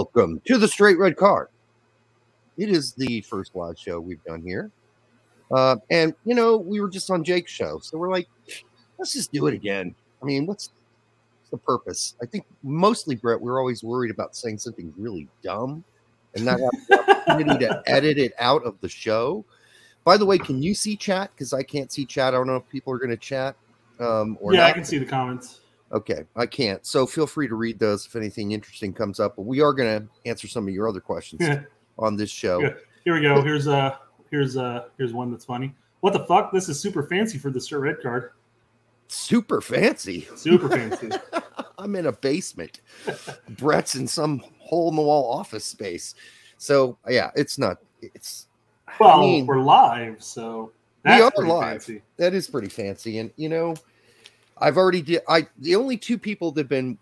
Welcome to the Straight Red Card. It is the first live show we've done here. Uh, and, you know, we were just on Jake's show. So we're like, let's just do it again. I mean, what's, the purpose? I think mostly, Brett, we're always worried about saying something really dumb and not have the opportunity to edit it out of the show. By the way, can you see chat? Because I can't see chat. I don't know if people are going to chat. Um, or yeah, not. I can see the comments. Okay, I can't. So feel free to read those if anything interesting comes up. But we are going to answer some of your other questions on this show. Yeah. Here we go. Here's uh here's uh here's one that's funny. What the fuck? This is super fancy for the Sir Red card. Super fancy. Super fancy. I'm in a basement. Brett's in some hole in the wall office space. So yeah, it's not. It's well, I mean, we're live, so we that's are live. fancy. That is pretty fancy, and you know, I've already did. I the only two people that've been,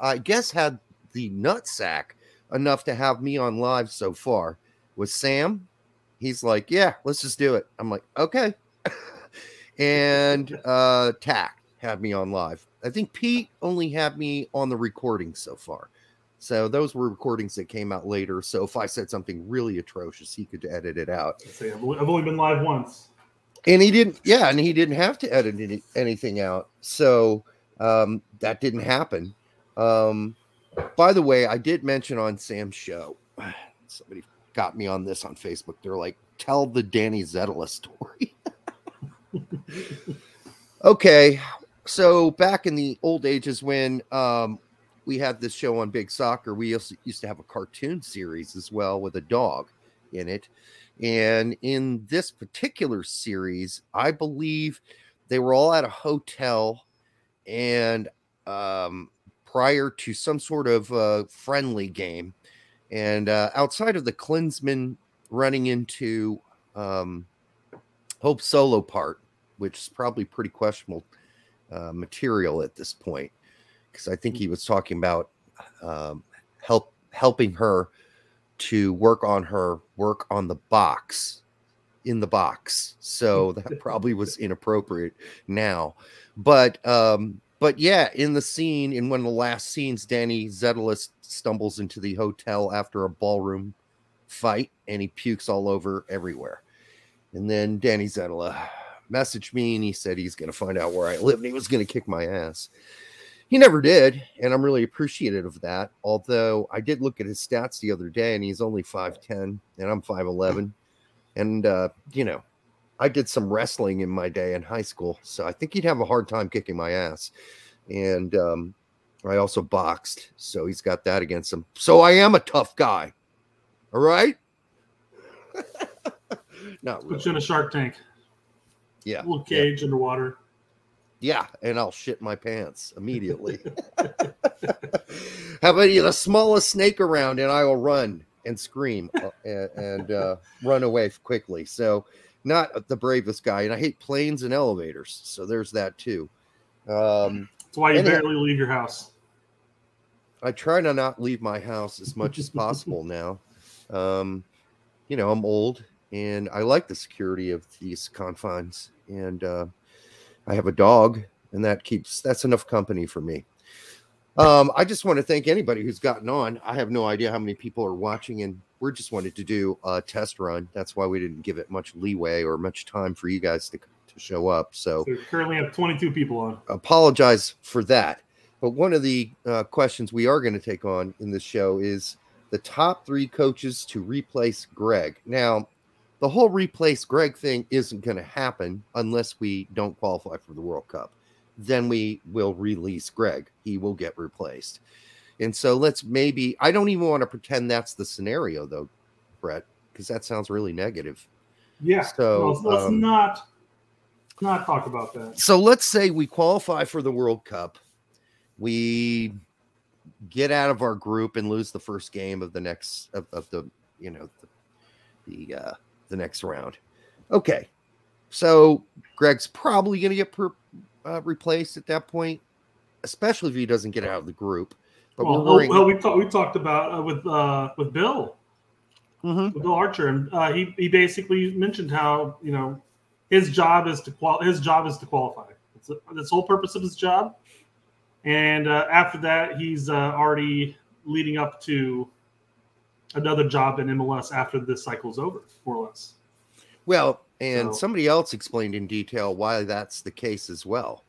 I guess, had the nut sack enough to have me on live so far was Sam. He's like, yeah, let's just do it. I'm like, okay. and uh Tack had me on live. I think Pete only had me on the recording so far. So those were recordings that came out later. So if I said something really atrocious, he could edit it out. See, I've only been live once. And he didn't, yeah, and he didn't have to edit any, anything out. So um, that didn't happen. Um, by the way, I did mention on Sam's show, somebody got me on this on Facebook. They're like, tell the Danny Szetela story. okay. So back in the old ages when um, we had this show on Big Soccer, we used to have a cartoon series as well with a dog in it. And in this particular series, I believe they were all at a hotel and um, prior to some sort of uh, friendly game. And uh, outside of the Klinsmann running into um, Hope Solo part, which is probably pretty questionable uh, material at this point, because I think he was talking about um, help helping her to work on her work on the box in the box. So that probably was inappropriate now. But um but yeah in the scene in one of the last scenes danny zedalis stumbles into the hotel after a ballroom fight and he pukes all over everywhere. And then danny Szetela messaged me and he said he's going to find out where i live and he was going to kick my ass he never did, and I'm really appreciative of that. Although I did look at his stats the other day, and he's only 5'10, and I'm 5'11. And, uh, you know, I did some wrestling in my day in high school, so I think he'd have a hard time kicking my ass. And um, I also boxed, so he's got that against him. So I am a tough guy. All right? Not Put really. you in a shark tank. Yeah. little yeah. cage underwater. Yeah, and I'll shit my pants immediately. How about you? The smallest snake around, and I will run and scream uh, and, and uh, run away quickly. So, not the bravest guy, and I hate planes and elevators. So there's that too. Um, That's why you barely leave your house. I try to not leave my house as much as possible now. Um, you know, I'm old, and I like the security of these confines, and uh, I have a dog, and that keeps that's enough company for me. Um, I just want to thank anybody who's gotten on. I have no idea how many people are watching, and we're just wanted to do a test run. That's why we didn't give it much leeway or much time for you guys to, to show up. So So currently have 22 people on. apologize for that. But one of the uh, questions we are going to take on in this show is the top three coaches to replace Greg. Now, the whole replace Greg thing isn't going to happen unless we don't qualify for the World Cup. Then we will release Greg. He will get replaced. And so let's maybe, I don't even want to pretend that's the scenario though, Brett, because that sounds really negative. Yeah. So, let's, let's um, not not talk about that. so let's say we qualify for the World Cup. We get out of our group and lose the first game of the next of, of the you know the the, uh, the next round. Okay, so Greg's probably going to get per, uh, replaced at that point, especially if he doesn't get out of the group. But Well, well, well, we talked we talked about uh, with uh, with Bill Mhm. with Bill Archer, and uh, he he basically mentioned how you know his job is to qual his job is to qualify. It's that's the whole purpose of his job, And uh, after that, he's uh, already leading up to another job in MLS after this cycle's over, more or less. Well, and So- somebody else explained in detail why that's the case as well.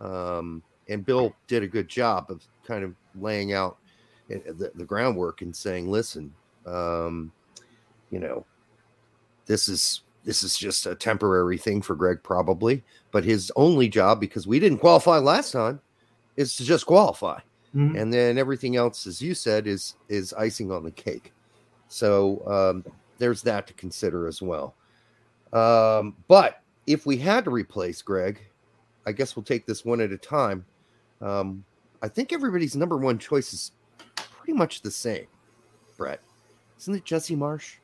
Um, and Bill did a good job of kind of laying out uh, the, the groundwork and saying, "Listen, um, you know, this is this is just a temporary thing for Greg, probably, but his only job, because we didn't qualify last time, is to just qualify." Mhm. and then everything else as you said is is icing on the cake so um, there's that to consider as well um, but if we had to replace greg i guess we'll take this one at a time um, i think everybody's number one choice is pretty much the same brett isn't it jesse Marsch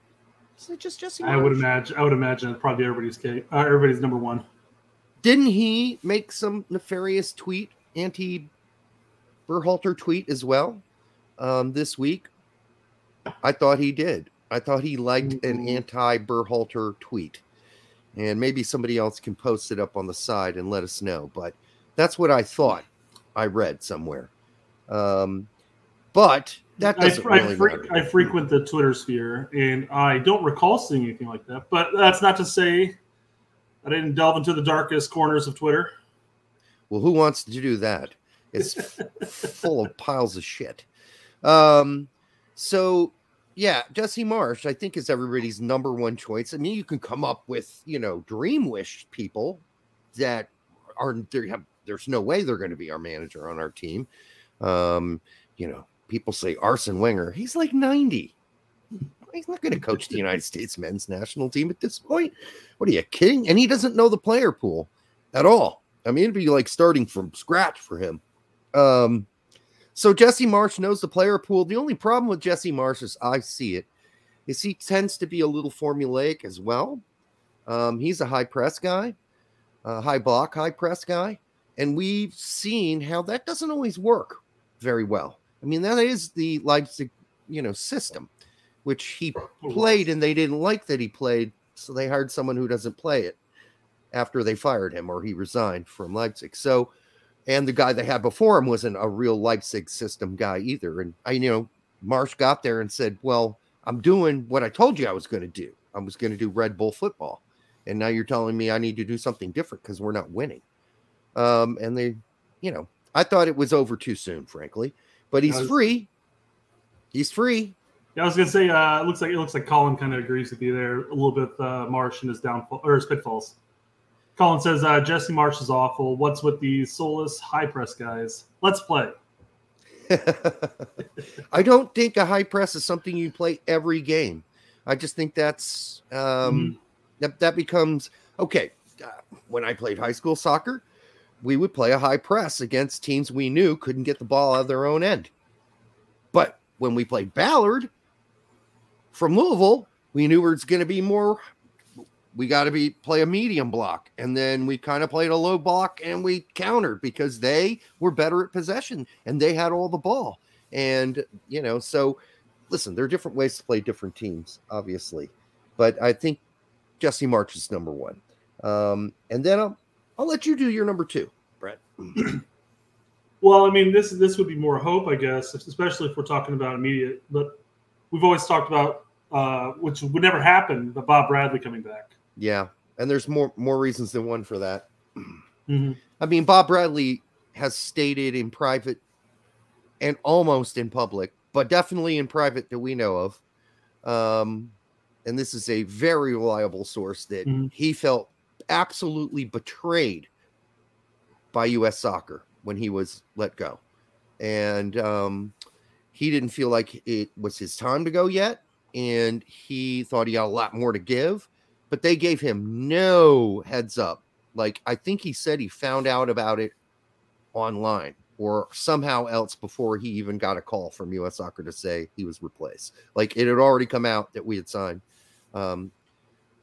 isn't it just jesse Marsch I would imagine. I would imagine it's probably everybody's case. Uh, everybody's number one. didn't he make some nefarious tweet anti Berhalter tweet as well um, this week? I thought he did. I thought he liked an Mhm. anti Berhalter tweet. And maybe somebody else can post it up on the side and let us know. But that's what I thought I read somewhere. Um, but that doesn't I, really fre- matter. I frequent the Twitter sphere, and I don't recall seeing anything like that. But that's not to say I didn't delve into the darkest corners of Twitter. Well, who wants to do that? It's full of piles of shit. Um, so yeah, Jesse Marsch, I think, is everybody's number one choice. I mean, you can come up with you know dream wish people that are there. Have, there's no way they're going to be our manager on our team. Um, you know, people say Arsene Wenger. He's like ninety. He's not going to coach the United States men's national team at this point. What are you kidding? And he doesn't know the player pool at all. I mean, it'd be like starting from scratch for him. Um, so Jesse Marsch knows the player pool. The only problem with Jesse Marsch, as I see it, is he tends to be a little formulaic as well. Um, he's a high press guy, a high block, high press guy, and we've seen how that doesn't always work very well. I mean, that is the Leipzig, you know, system, which he played, and they didn't like that he played, so they hired someone who doesn't play it after they fired him or he resigned from Leipzig. So, and the guy they had before him wasn't a real Leipzig system guy either. And I, you know, Marsch got there and said, "Well, I'm doing what I told you I was going to do. I was going to do Red Bull football, and now you're telling me I need to do something different because we're not winning." Um, and they, you know, I thought it was over too soon, frankly. But he's was- free. He's free. Yeah, I was gonna say, uh, it looks like it looks like Colin kind of agrees with you there a little bit. Uh, Marsch and his downfall or his pitfalls. Colin says uh, Jesse Marsch is awful. What's with these soulless high press guys? Let's play. I don't think a high press is something you play every game. I just think that's um, Mhm. that that becomes okay. Uh, when I played high school soccer, we would play a high press against teams we knew couldn't get the ball out of their own end. But when we played Ballard from Louisville, we knew it was going to be more. We got to be play a medium block, and then we kind of played a low block, and we countered because they were better at possession and they had all the ball. And you know, so listen, there are different ways to play different teams, obviously, but I think Jesse Marsch is number one. Um, and then I'll I'll let you do your number two, Brett. Well, I mean, this this would be more hope, I guess, especially if we're talking about immediate. But we've always talked about, uh, which would never happen, the Bob Bradley coming back. Yeah, and there's more more reasons than one for that. Mhm. I mean, Bob Bradley has stated in private and almost in public, but definitely in private that we know of. Um, and this is a very reliable source that Mhm. he felt absolutely betrayed by U.S. soccer when he was let go. And um, he didn't feel like it was his time to go yet. And he thought he had a lot more to give, but they gave him no heads up. Like, I think he said he found out about it online or somehow else before he even got a call from US Soccer to say he was replaced. Like, it had already come out that we had signed um,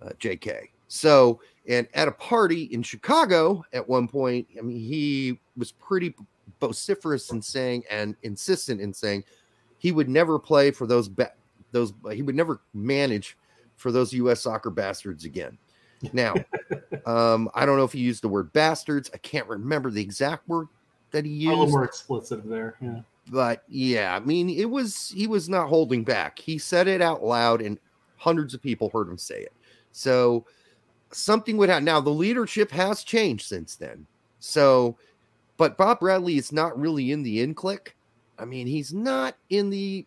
uh, JK. So, and at a party in Chicago at one point, I mean, he was pretty vociferous in saying and insistent in saying he would never play for those ba- those he would never manage for those U.S. soccer bastards again. Now, um, I don't know if he used the word bastards. I can't remember the exact word that he A little used. more explicit there. Yeah. But yeah, I mean, it was he was not holding back. He said it out loud, and hundreds of people heard him say it. So something would happen. Now the leadership has changed since then. So, but Bob Bradley is not really in the in clique. I mean, he's not in the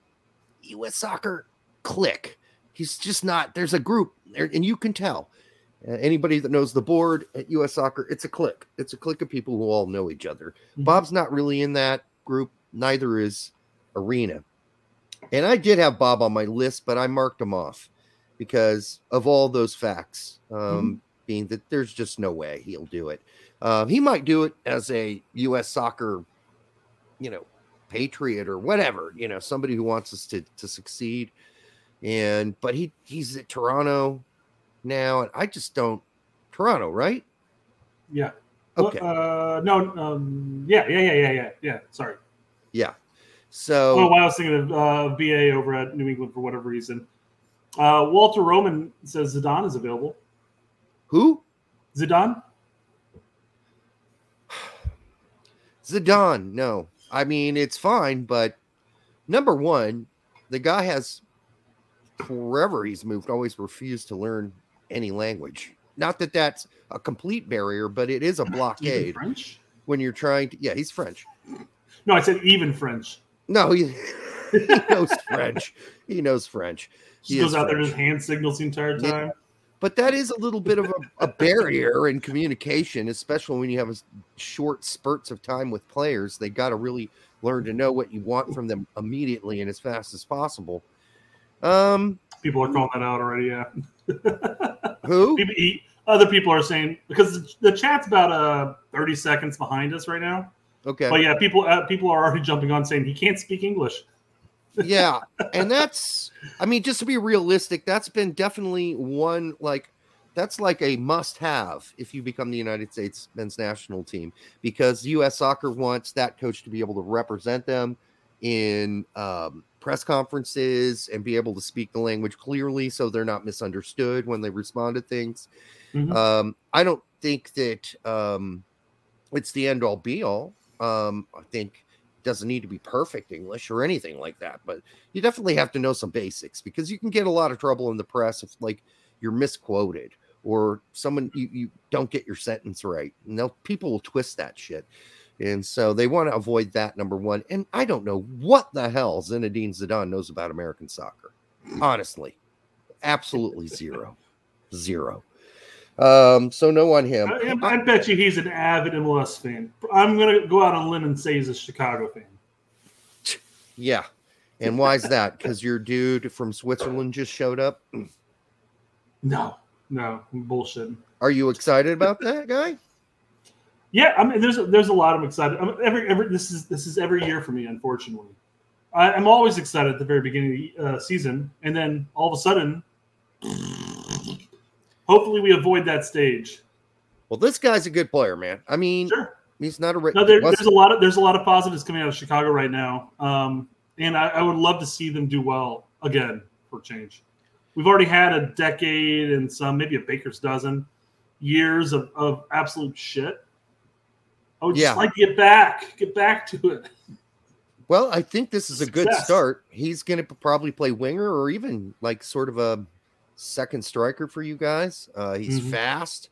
U.S. soccer clique. He's just not. There's a group, and you can tell. Uh, anybody that knows the board at U.S. Soccer, it's a clique. It's a clique of people who all know each other. Mhm. Bob's not really in that group. Neither is Arena. And I did have Bob on my list, but I marked him off because of all those facts, um, being that there's just no way he'll do it. Um, he might do it as a U.S. Soccer, you know, patriot or whatever, you know, somebody who wants us to to succeed. And but he he's at Toronto now, and I just don't Toronto, right? Yeah. Okay. Uh, no. Um, yeah. Yeah. Yeah. Yeah. Yeah. Yeah. Sorry. Yeah. Oh, So well, I was thinking of uh, BA over at New England for whatever reason. Uh, Walter Roman says Zidane is available. who? Zidane? Zidane, no. I mean, it's fine, but number one, the guy has wherever he's moved always refused to learn any language. Not that that's a complete barrier, but it is a blockade French? when you're trying to. Yeah, he's French. No, I said even French. No, he, he knows French. He knows French. He goes out there French. just hand signals the entire Yeah. time. But that is a little bit of a, a barrier in communication, especially when you have a short spurts of time with players. They got to really learn to know what you want from them immediately and as fast as possible. Um, People are calling that out already. Yeah. who? People, he, other people are saying because the, the chat's about uh 30 seconds behind us right now. Okay. But yeah, people uh, people are already jumping on saying he can't speak English. yeah and that's i mean just to be realistic that's been definitely one like that's like a must have if you become the united states men's national team because us soccer wants that coach to be able to represent them in um, press conferences and be able to speak the language clearly so they're not misunderstood when they respond to things Mhm. um, i don't think that um, it's the end all be all um, i think doesn't need to be perfect English or anything like that, but you definitely have to know some basics because you can get a lot of trouble in the press if like you're misquoted or someone you, you don't get your sentence right. And people will twist that shit. And so they want to avoid that number one. And I don't know what the hell Zinedine Zidane knows about American soccer. Honestly. Absolutely zero. Zero. Um, so no on him. I, I bet you he's an avid MLS fan. I'm gonna go out on a limb and say he's a Chicago fan. Yeah. And why is that? Because your dude from Switzerland just showed up. No, no bullshit. Are you excited about that guy? Yeah, I mean, there's there's a lot I'm excited. I'm, every every this is this is every year for me. Unfortunately, I, I'm always excited at the very beginning of the uh, season, and then all of a sudden, hopefully, we avoid that stage. Well, this guy's a good player, man. I mean, Sure. he's not a No, there, there's a lot of there's a lot of positives coming out of Chicago right now, um, and I, I would love to see them do well again for change. We've already had a decade and some, maybe a baker's dozen years of, of absolute shit. I would Yeah. just like to get back, get back to it. well, I think this is a good Success. start. He's going to probably play winger or even like sort of a second striker for you guys. Uh, he's Mhm. fast.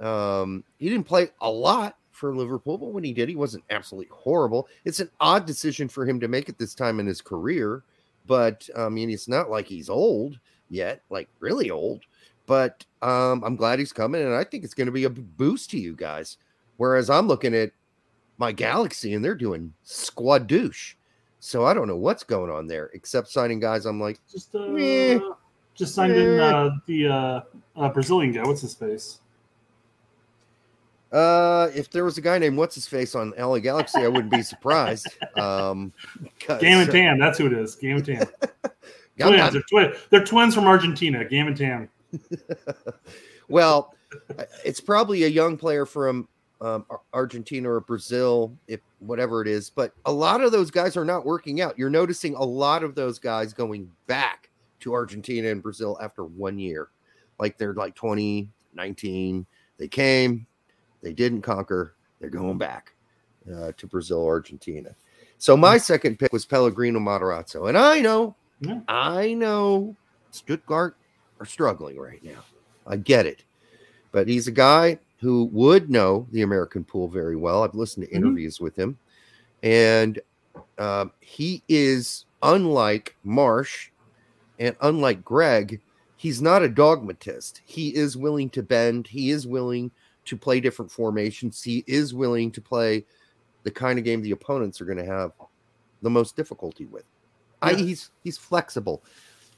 Um, he didn't play a lot for Liverpool, but when he did, he wasn't absolutely horrible. It's an odd decision for him to make at this time in his career, but I mean, it's not like he's old yet, like really old. But um, I'm glad he's coming, and I think it's going to be a boost to you guys. Whereas I'm looking at my Galaxy, and they're doing squad douche. So I don't know what's going on there, except signing guys. I'm like, Just uh, Meh. just signed in uh, the uh, uh, Brazilian guy. What's his face? uh, if there was a guy named what's his face on LA Galaxy, I wouldn't be surprised. Um, Gam and Tam. That's who it is. Gam and Tam. Twins. They're, twin, they're twins from Argentina. Gam and Tam. well, it's probably a young player from um, Argentina or Brazil, if whatever it is. But a lot of those guys are not working out. You're noticing a lot of those guys going back to Argentina and Brazil after one year. Like they're like 20, 19. They came, they didn't conquer, they're going back. uh, to Brazil, Argentina. So my second pick was Pellegrino Matarazzo, and I know, Yeah. I know, Stuttgart are struggling right now. I get it, but he's a guy who would know the American pool very well. I've listened to Mhm. interviews with him, and um, he is unlike Marsch and unlike Greg. He's not a dogmatist. He is willing to bend. He is willing to play different formations. He is willing to play the kind of game the opponents are going to have the most difficulty with. I, he's he's flexible.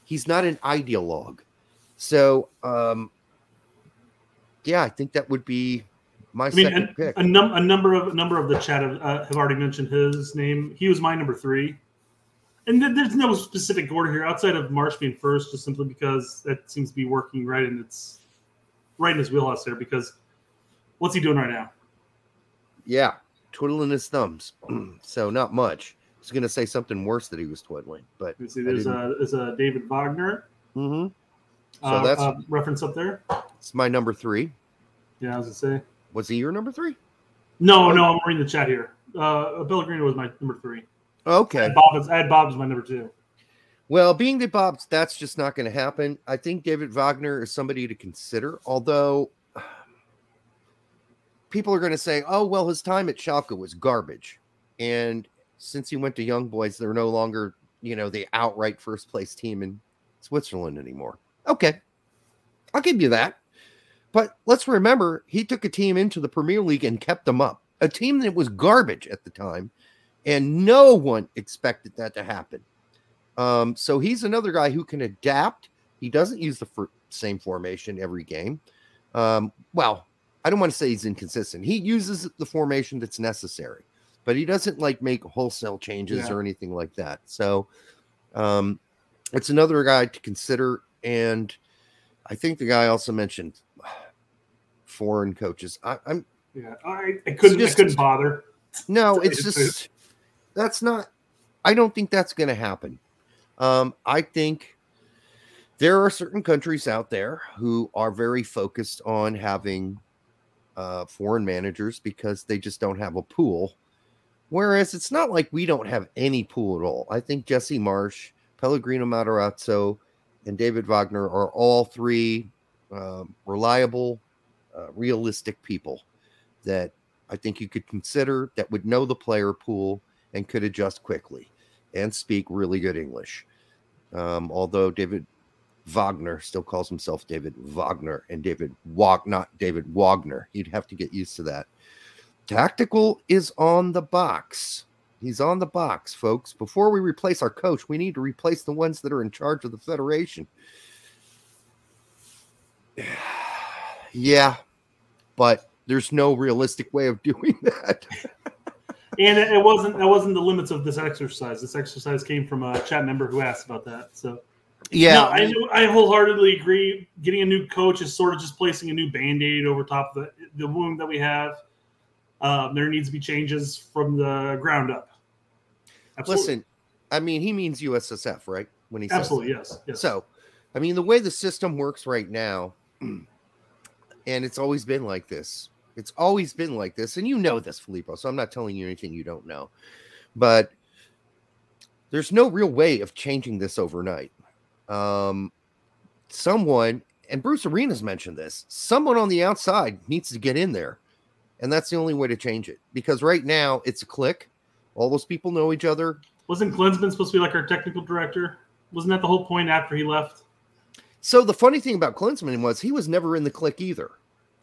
He's not an ideologue. So, um, yeah, I think that would be my I mean, second a, pick. a, num- a number of a number of the chat have, uh, have already mentioned his name. He was my number three, and th- there's no specific order here outside of Marsch being first, just simply because that seems to be working right, and it's right in his wheelhouse there. Because what's he doing right now? yeah, twiddling his thumbs. so not much. I was going to say something worse that he was twiddling, but You see, there's a there's a David Wagner Mhm. So uh, that's- uh, reference up there. It's my number three. Yeah, I was gonna say. Was he your number three? No, no, I'm reading the chat here. Uh, Pellegrino was my number three. Okay. And Bob is, I had Bob as my number two. Well, being that Bob's, that's just not going to happen. I think David Wagner is somebody to consider, although people are going to say, oh, well, his time at Schalke was garbage. And since he went to Young Boys, they're no longer, you know, the outright first place team in Switzerland anymore. Okay. I'll give you that. But let's remember, he took a team into the Premier League and kept them up, a team that was garbage at the time. And no one expected that to happen. Um, so he's another guy who can adapt. He doesn't use the fir- same formation every game. Um, well, I don't want to say he's inconsistent. He uses the formation that's necessary, but he doesn't like make wholesale changes Yeah. or anything like that. So um, it's another guy to consider. And I think the guy also mentioned foreign coaches. I, I'm Yeah, I, I couldn't just- I couldn't bother. no, it's you the truth. just that's not. I don't think that's going to happen. Um, I think there are certain countries out there who are very focused on having uh, foreign managers because they just don't have a pool. Whereas it's not like we don't have any pool at all. I think Jesse Marsch, Pellegrino Matarazzo, and David Wagner are all three um, reliable, uh, realistic people that I think you could consider that would know the player pool and could adjust quickly and speak really good English. Um, although David Wagner still calls himself David Wagner and David Wag, not David Wagner. You'd have to get used to that. Tactical is on the box. He's on the box, folks. Before we replace our coach, we need to replace the ones that are in charge of the federation. Yeah, but there's no realistic way of doing that. And it, wasn't that wasn't the limits of this exercise. This exercise came from a chat member who asked about that. So Yeah, No, I I wholeheartedly agree. Getting a new coach is sort of just placing a new band-aid over top of the, the wound that we have. Um, there needs to be changes from the ground up. Absolutely. listen. I mean, he means USSF, right? When he says Absolutely, yes. yes. So, I mean, the way the system works right now, and it's always been like this. It's always been like this, and you know this, Filippo. So I'm not telling you anything you don't know. But there's no real way of changing this overnight. Um, someone, and Bruce Arena's mentioned this. Someone on the outside needs to get in there, and that's the only way to change it. Because right now it's a clique. All those people know each other. Wasn't Klinsmann supposed to be like our technical director? Wasn't that the whole point after he left? So the funny thing about Klinsmann was he was never in the clique either.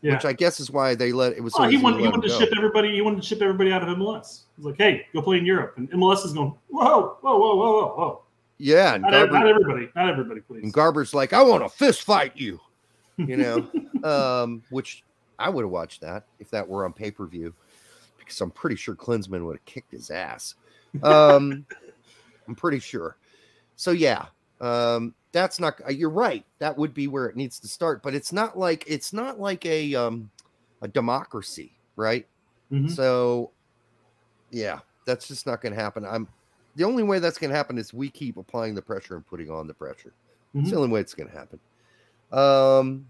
Yeah. which I guess is why they let it was. So Oh, he wanted, to he wanted to ship everybody. He wanted to ship everybody out of MLS. He's like, "Hey, go play in Europe." And MLS is going, "Whoa, whoa, whoa, whoa, whoa, whoa!" Yeah, and, Not, ev- not everybody, not everybody, please. and Garber's like, I want to fist fight you, you know, um, which I would have watched that if that were on pay per view, because I'm pretty sure Klinsmann would have kicked his ass. Um, I'm pretty sure. So yeah, um, that's not. uh, You're right. That would be where it needs to start, but it's not like it's not like a um, a democracy, right? Mhm. So, yeah, that's just not going to happen. I'm the only way that's going to happen is we keep applying the pressure and putting on the pressure. It's Mhm. the only way it's going to happen. Um,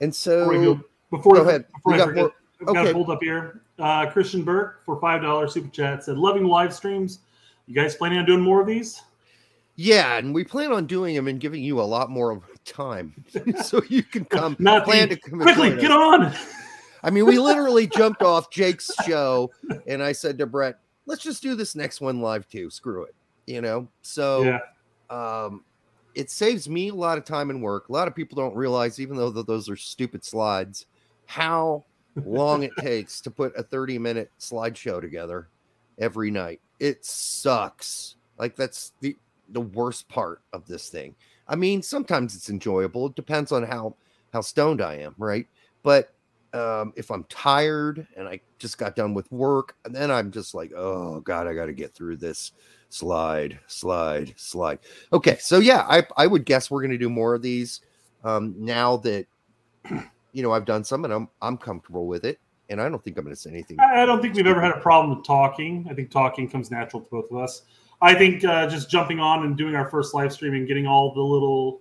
and so Before we go, before, ahead. before We got forget, more. Got Okay. it pulled up here. Uh, Christian Burke for five dollars super chat said, "Loving live streams. You guys planning on doing more of these?" Yeah, and we plan on doing them and giving you a lot more time so you can come Not plan the- to come Quickly, get on. I mean, we literally jumped off Jake's show, and I said to Brett, "Let's just do this next one live too. Screw it," you know. So, yeah, um, it saves me a lot of time and work. A lot of people don't realize, even though th- those are stupid slides, how long it takes to put a thirty-minute slideshow together every night. It sucks. Like that's the the worst part of this thing. I mean, sometimes it's enjoyable. It depends on how how stoned I am, right? But um, if I'm tired and I just got done with work, and then I'm just like, oh god, I got to get through this slide, slide, slide. Okay, so yeah, I I would guess we're gonna do more of these um, now that you know I've done some and I'm I'm comfortable with it, and I don't think I'm gonna say anything. I I don't think we've ever had a problem with talking. I think talking comes natural to both of us. I think uh, just jumping on and doing our first live stream and getting all the little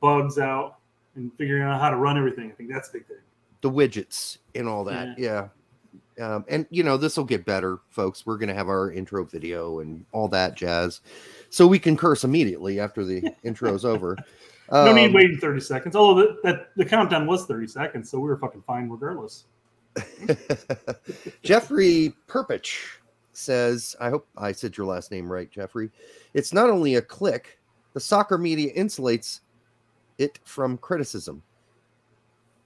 bugs out and figuring out how to run everything. I think that's a big thing. the widgets and all that. Yeah. Um, and you know, this will get better, folks. We're gonna have our intro video and all that jazz. So we can curse immediately after the intro's over. No need Um, waiting 30 seconds. Although the, that the countdown was 30 seconds, so we were fucking fine regardless. Jeffrey Perpich says, I hope I said your last name right, Jeffrey. It's not only a clique, the soccer media insulates it from criticism.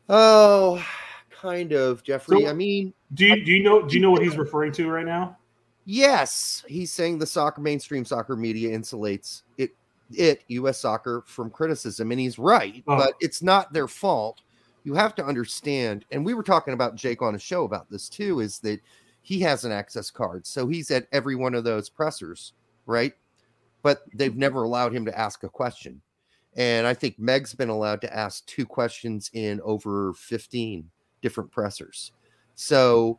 Oh, kind of, Jeffrey. So- I mean, Do you do you know do you know what he's referring to right now? Yes, he's saying the soccer mainstream soccer media insulates it it US soccer from criticism and he's right, Oh. but it's not their fault. You have to understand and we were talking about Jake on a show about this too is that he has an access card. So he's at every one of those pressers, right? But they've never allowed him to ask a question. And I think Meg's been allowed to ask two questions in over 15 different pressers. So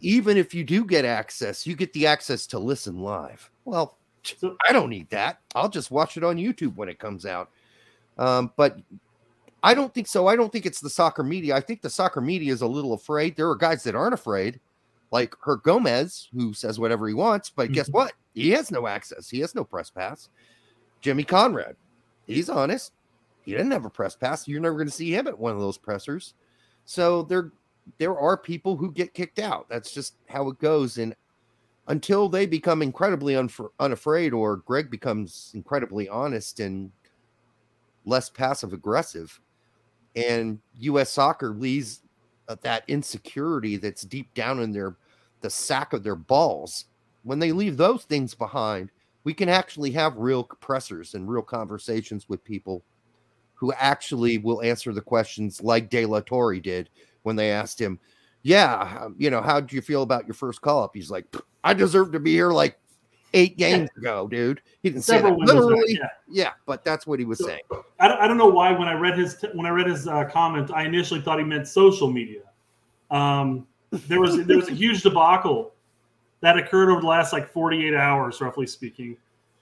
even if you do get access, you get the access to listen live. Well, So- I don't need that. I'll just watch it on YouTube when it comes out. Um, but I don't think so. I don't think it's the soccer media. I think the soccer media is a little afraid. There are guys that aren't afraid, like Herc Gomez, who says whatever he wants. But guess Mhm. what? He has no access. He has no press pass. Jimmy Conrad, he's honest. He didn't have a press pass. You're never going to see him at one of those pressers. So there, there are people who get kicked out. That's just how it goes. And until they become incredibly unf- unafraid, or Greg becomes incredibly honest and less passive aggressive, and U.S. soccer leaves that insecurity that's deep down in their the sack of their balls. When they leave those things behind, we can actually have real pressers and real conversations with people who actually will answer the questions like De La Torre did when they asked him, Yeah, um, you know, how do you feel about your first call up? He's like, I deserve to be here like eight games ago, dude. He didn't say that Several back, literally. yeah. Yeah, but that's what he was So- saying. I don't, I don't know why when I read his t- when I read his uh, comment, I initially thought he meant social media. Um, there was there was a huge debacle that occurred over the last like 48 hours, roughly speaking,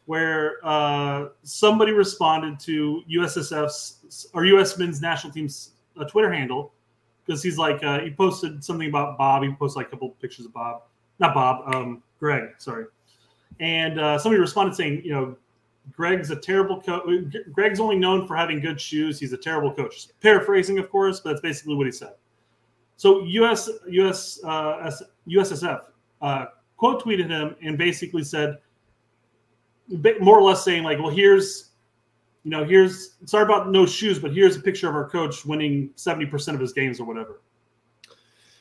where uh, somebody responded to USSF's or U.S. men's national team's uh, Twitter handle because he's like uh, he posted something about Bob. He posted like a couple pictures of Bob, not Bob, um, Greg, sorry, and uh, somebody responded saying, you know, Greg's a terrible coach. Greg's only known for having good shoes. He's a terrible coach. Paraphrasing, of course, but that's basically what he said. So US US uh, USSF uh, quote tweeted him and basically said, more or less saying like, well, here's, you know, here's sorry about no shoes, but here's a picture of our coach winning seventy percent of his games or whatever.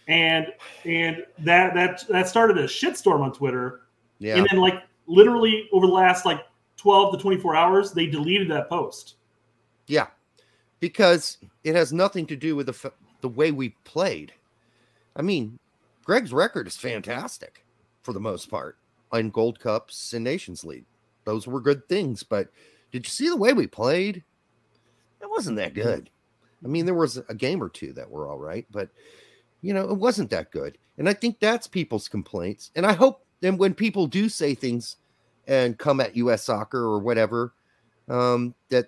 And and that that that started a shitstorm on Twitter. Yeah. And then like literally over the last like 12 to 24 hours, they deleted that post. Yeah, because it has nothing to do with the f- the way we played. I mean, Greg's record is fantastic for the most part in Gold Cups and Nations League. Those were good things, but did you see the way we played? It wasn't that mm-hmm. good. I mean, there was a game or two that were all right, but you know, it wasn't that good. And I think that's people's complaints. And I hope then when people do say things and come at US soccer or whatever, um, that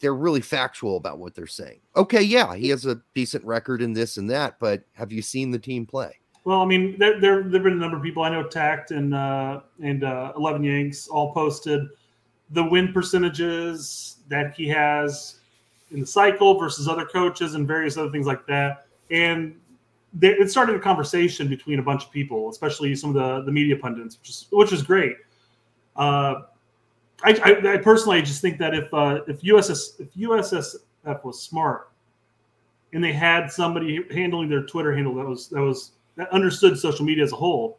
they're really factual about what they're saying. Okay, yeah, he has a decent record in this and that, but have you seen the team play? Well, I mean, there there there've been a number of people I know, Tact and uh, and uh, Eleven Yanks, all posted the win percentages that he has in the cycle versus other coaches and various other things like that. And it started a conversation between a bunch of people, especially some of the, the media pundits, which is which is great. Uh, I, I, I, personally just think that if uh, if USS if USSF was smart and they had somebody handling their Twitter handle that was that was that understood social media as a whole,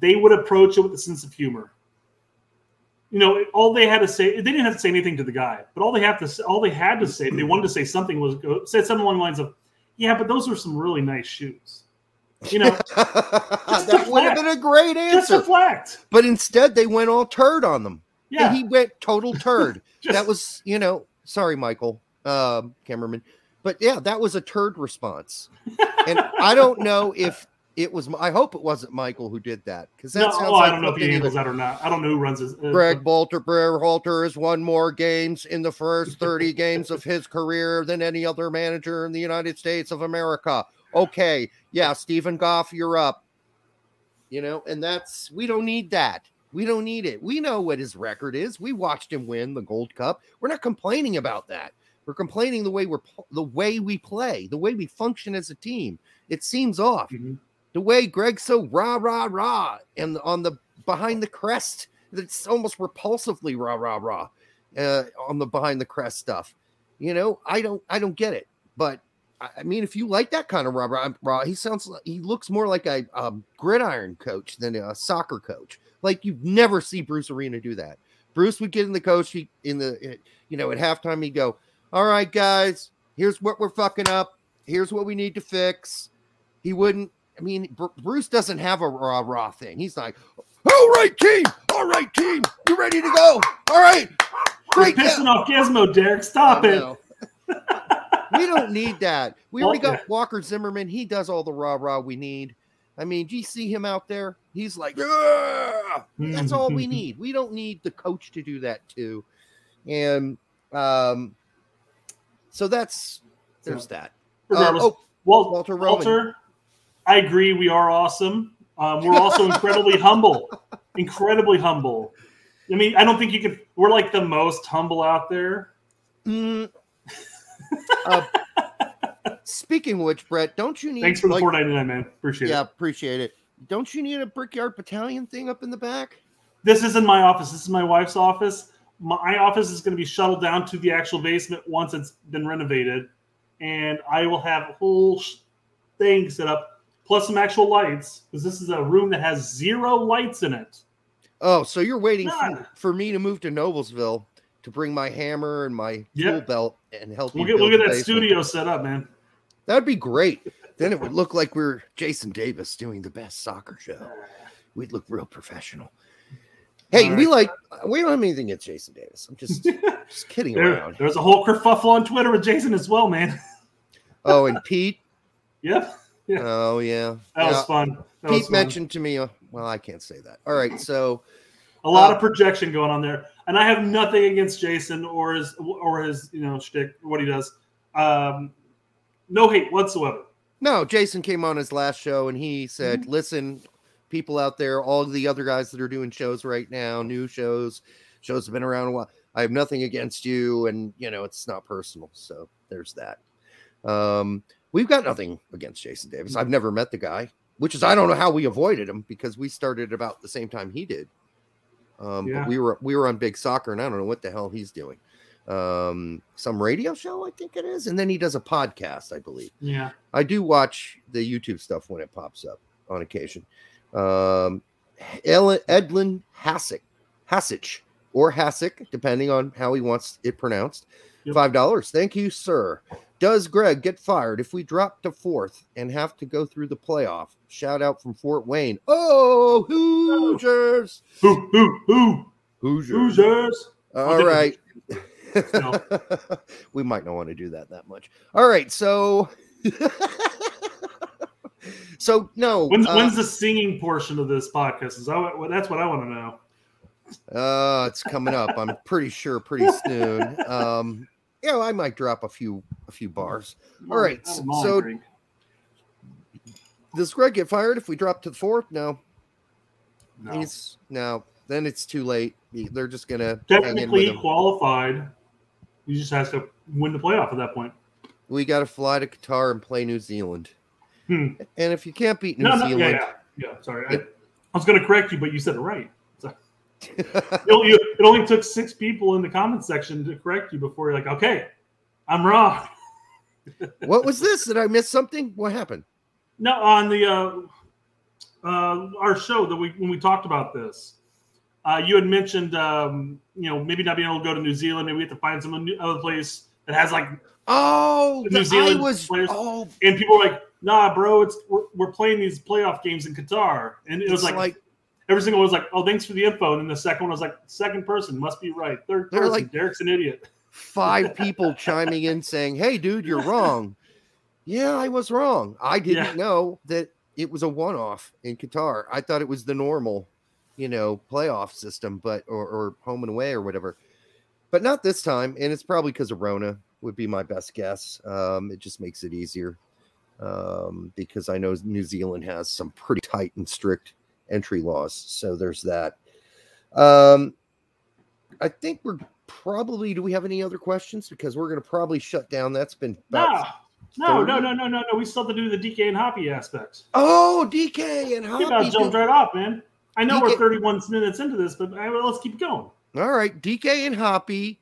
they would approach it with a sense of humor you know, all they had to say, they didn't have to say anything to the guy, but all they have to all they had to say, if they wanted to say something was said something along the lines of, yeah, but those are some really nice shoes. You know, that would have been a great answer. Just deflect. But instead, they went all turd on them. Yeah, and he went total turd. Just, that was, you know, sorry, Michael, um, cameraman, but yeah, that was a turd response. and I don't know if it was. I hope it wasn't Michael who did that because that no, sounds. Oh, like I don't know if he handles that or not. I don't know who runs his. Uh, Greg Bolter Berhalter has won more games in the first thirty games of his career than any other manager in the United States of America. Okay, yeah, Steven Goff, you're up. You know, and that's we don't need that. We don't need it. We know what his record is. We watched him win the Gold Cup. We're not complaining about that. We're complaining the way we're the way we play, the way we function as a team. It seems off. Mm-hmm the way Greg's so rah rah rah and on the behind the crest, it's almost repulsively rah rah rah uh, on the behind the crest stuff. You know, I don't I don't get it. But I mean, if you like that kind of rah rah rah, he sounds he looks more like a, a gridiron coach than a soccer coach. Like you'd never see Bruce Arena do that. Bruce would get in the coach he, in the you know at halftime he'd go, "All right, guys, here's what we're fucking up. Here's what we need to fix." He wouldn't I mean, Bruce doesn't have a raw raw thing. He's like, all right, team, all right, team, you ready to go? All right, great. You're pissing off Gizmo, Derek. Stop it. we don't need that. We already got Walker Zimmerman. He does all the rah rah we need. I mean, do you see him out there? He's like, that's all we need. We don't need the coach to do that too. And um, so that's there's that. Uh, oh, Walter, Walter I agree. We are awesome. Um, we're also incredibly humble. Incredibly humble. I mean, I don't think you could. We're like the most humble out there. Mm. uh, speaking of which, Brett, don't you need? Thanks for the like, four ninety nine, man. Appreciate yeah, it. Yeah, appreciate it. Don't you need a brickyard battalion thing up in the back? This isn't my office. This is my wife's office. My office is going to be shuttled down to the actual basement once it's been renovated, and I will have a whole thing set up plus some actual lights because this is a room that has zero lights in it. Oh, so you're waiting for, for, me to move to Noblesville to bring my hammer and my yeah. tool belt and help we'll you. Get, we'll get that basement. studio set up, man. That'd be great. then it would look like we're Jason Davis doing the best soccer show. We'd look real professional. Hey, right. we like we don't have anything against Jason Davis. I'm just just kidding there, around. There's a whole kerfuffle on Twitter with Jason as well, man. oh, and Pete. Yep. Yeah. Oh yeah, that yeah. was fun. That Pete was fun. mentioned to me. Uh, well, I can't say that. All right, so a lot uh, of projection going on there, and I have nothing against Jason or his or his you know shtick what he does. Um, no hate whatsoever. No, Jason came on his last show and he said, mm-hmm. "Listen, people out there, all the other guys that are doing shows right now, new shows, shows have been around a while. I have nothing against you, and you know it's not personal. So there's that." Um, We've got nothing against Jason Davis. I've never met the guy, which is I don't know how we avoided him because we started about the same time he did. Um, yeah. but we were we were on big soccer, and I don't know what the hell he's doing. Um, some radio show, I think it is, and then he does a podcast, I believe. Yeah, I do watch the YouTube stuff when it pops up on occasion. Um, Ellen, Edlin Hassick, Hassich or Hassick, depending on how he wants it pronounced. Yep. Five dollars. Thank you, sir. Does Greg get fired if we drop to fourth and have to go through the playoff? Shout out from Fort Wayne. Oh, Hoosiers! Who, who, who? Hoosiers. Hoosiers. All right. No. we might not want to do that that much. All right. So, so no. When's, uh, when's the singing portion of this podcast? Is that, that's what I want to know. Uh, it's coming up. I'm pretty sure pretty soon. Um, yeah, I might drop a few a few bars. All right, Have a Molly so- drink. Does Greg get fired if we drop to the fourth? No, No. he's no. Then it's too late. They're just gonna hang in with technically qualified. He just has to win the playoff at that point. We got to fly to Qatar and play New Zealand. Hmm. And if you can't beat New No, no, Zealand, yeah, yeah, yeah. Sorry, I, I was going to correct you, but you said it right. It only, it only took six people in the comment section to correct you before you're like, okay, I'm wrong. what was this? Did I miss something? What happened? No, on the uh, uh, our show that we when we talked about this, uh, you had mentioned um, you know maybe not being able to go to New Zealand, maybe we have to find some other place that has like, Oh, New Zealand was. players- Oh, and people were like, nah, bro, it's we're, we're playing these playoff games in Qatar, and it was like, like every single one was like, oh, thanks for the info, and then the second one was like, second person must be right, third They're person, like- Derek's an idiot. five people chiming in saying, "Hey, dude, you're wrong." Yeah, I was wrong. I didn't Yeah. know that it was a one-off in Qatar. I thought it was the normal, you know, playoff system, but or, or home and away or whatever. But not this time, and it's probably because of Rona. Would be my best guess. Um, it just makes it easier um, because I know New Zealand has some pretty tight and strict entry laws. So there's that. Um, I think we're probably. Do we have any other questions? Because we're going to probably shut down. That's been about No, no, 30. no, no, no, no, no. We still have to do the DK and Hoppy aspect. Oh, DK and We about Hoppy. jumped right off, man. I know DK we're 31 minutes into this, but uh, let's keep going. All right, DK and Hoppy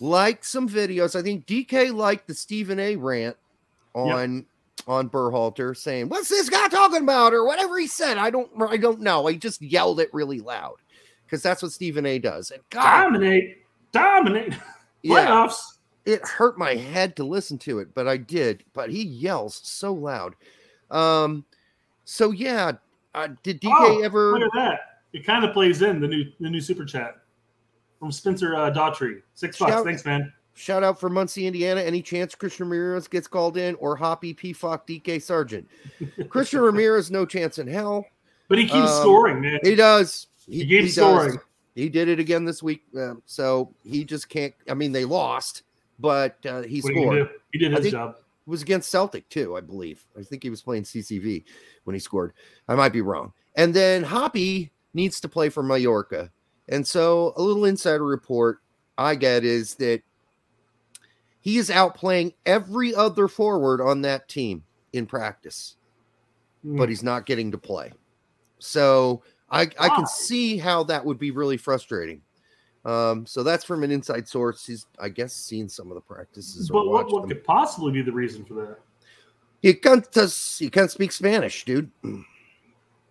like some videos. I think DK liked the Stephen A. rant on on Berhalter saying, "What's this guy talking about?" or whatever he said. I don't I don't know. He just yelled it really loud because that's what Stephen A. does. And God, Dominate, dominate yeah, playoffs. it hurt my head to listen to it, but I did. But he yells so loud. Um, so yeah, uh, did DK Oh, ever? Look at that. It kind of plays in the new the new super chat from Spencer uh, Daughtry. Six bucks. Shout- Thanks, man. Shout out for Muncie, Indiana. Any chance Christian Ramirez gets called in or Hoppy Pfock DK Sargent? Christian Ramirez, no chance in hell. But he keeps Um, scoring, man. He does. He keeps does. scoring. He did it again this week. uh, so he just can't. I mean, they lost, but uh, he What scored. He did his job. It was against Celtic too, I believe. I think he was playing CCV when he scored. I might be wrong. And then Hoppy needs to play for Mallorca. And so a little insider report I get is that he is outplaying every other forward on that team in practice, Hmm. but he's not getting to play. So I, I can see how that would be really frustrating. Um, so that's from an inside source. He's, I guess, seen some of the practices. or But what, what could possibly be the reason for that? He can't, he can't speak Spanish, dude.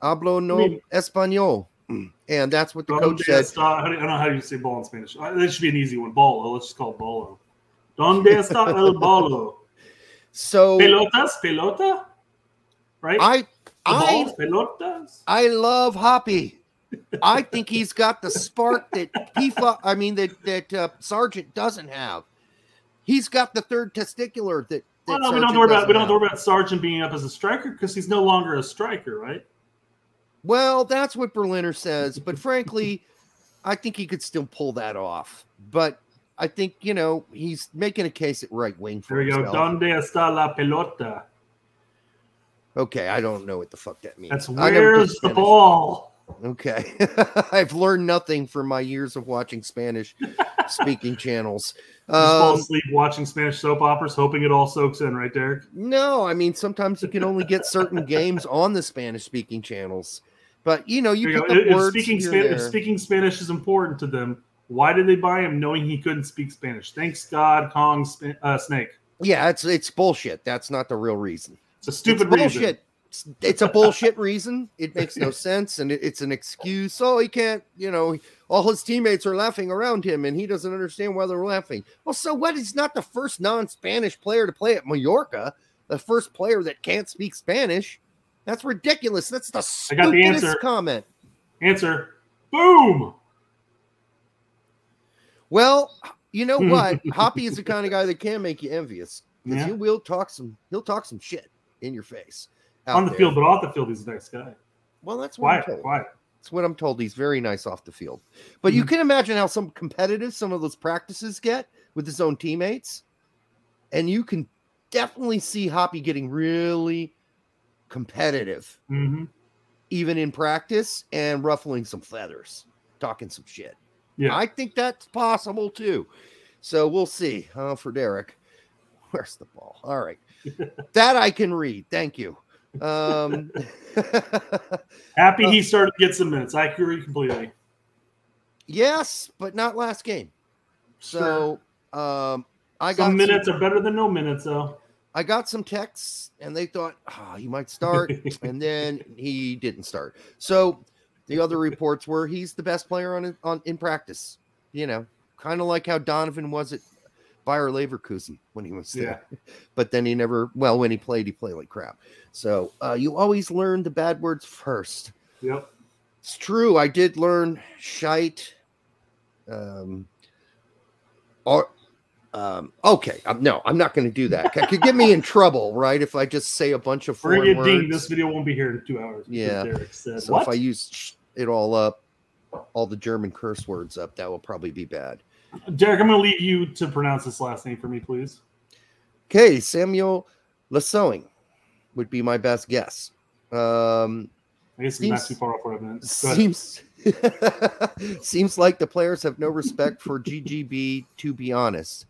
Hablo no mean- español. And that's what the coach said. I don't know how you say ball in Spanish. Uh, That should be an easy one. Bolo. Let's just call it bolo. Donde está el bolo? So Pelotas, pelota, right? I I pelotas. I love Hoppy. I think he's got the spark that Pifa, I mean that that uh, Sargent doesn't have. He's got the third testicular that. that Well, no, we don't have Sargent to worry about we don't have worry about Sargent being up as a striker because he's no longer a striker, right? Well, that's what Berliner says, but frankly, I think he could still pull that off. But I think you know he's making a case at right wing for There we go. Donde está la pelota? Okay, I don't know what the fuck that means. That's I never did where's the ball? Okay, I've learned nothing from my years of watching Spanish speaking channels. Just fall Um, asleep watching Spanish soap operas, hoping it all soaks in, right, Derek? no, I mean sometimes you can only get certain games on the Spanish speaking channels, but you know you you pick go. If, speaking if speaking Spanish is important to them, why did they buy him knowing he couldn't speak Spanish? Thanks God, Kong Sp- uh, Snake. Yeah, it's it's bullshit. That's not the real reason. It's a stupid it's reason. bullshit. It's, it's a bullshit reason. It makes no sense, and it, it's an excuse. Oh, he can't. You know, all his teammates are laughing around him, and he doesn't understand why they're laughing. Well, so what? He's not the first non-Spanish player to play at Mallorca. The first player that can't speak Spanish. That's ridiculous. That's the I got the stupidest answer. comment. Answer: Boom. Well, you know what? Hoppy is the kind of guy that can make you envious Yeah. he will talk some. He'll talk some shit in your face On the there. field, but off the field, he's a nice guy. Well, that's what I'm Quiet, told. quiet. That's what I'm told. He's very nice off the field. But you Mhm. can imagine how some competitive some of those practices get with his own teammates. And you can definitely see Hoppy getting really competitive, hmm even in practice, and ruffling some feathers, talking some shit. Yeah. I think that's possible too. So we'll see. Uh, for Derek, where's the ball? All right, that I can read. Thank you. Um, Happy he started to get some minutes. I agree completely. yes, but not last game. So um, I got some some, minutes are better than no minutes, though. I got some texts, and they thought oh, he might start, and then he didn't start. So the other reports were he's the best player on on in practice. You know, kind of like how Donovan was at Bayer Leverkusen when he was there. But then he never. Well, when he played, he played like crap. So uh, you always learn the bad words first. Yep. It's true. I did learn shite. Um, or, um, okay. Um, no, I'm not going to do that. It could get me in trouble, right? If I just say a bunch of We're foreign gonna get words. dinged. This video won't be here in two hours. Yeah. Said, so what? if I use it all up, all the German curse words up, that will probably be bad. Derek, I'm gonna leave you to pronounce this last name for me, please. Okay, Samuel Lasowing would be my best guess. Um, I guess it's not Seems- too far off meant. Seems seems like the players have no respect for GGB. To be honest,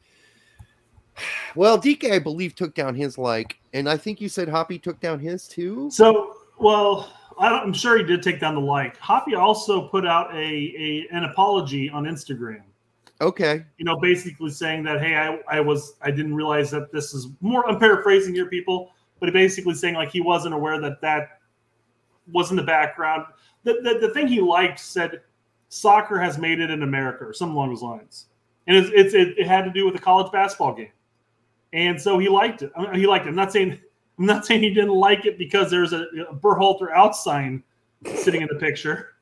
well, DK I believe took down his like, and I think you said Hoppy took down his too. So, well, I'm sure he did take down the like. Hoppy also put out a, a an apology on Instagram. Okay, You know, basically saying that, hey, I, I was I didn't realize that this is more. I'm paraphrasing here, people, but he basically saying like he wasn't aware that that was in the background. The, the, the thing he liked said soccer has made it in America or something along those lines, and it's, it's it, it had to do with a college basketball game, and so he liked it. I mean, he liked it. I'm not saying I'm not saying he didn't like it because there's a, a Berhalter out sign sitting in the picture,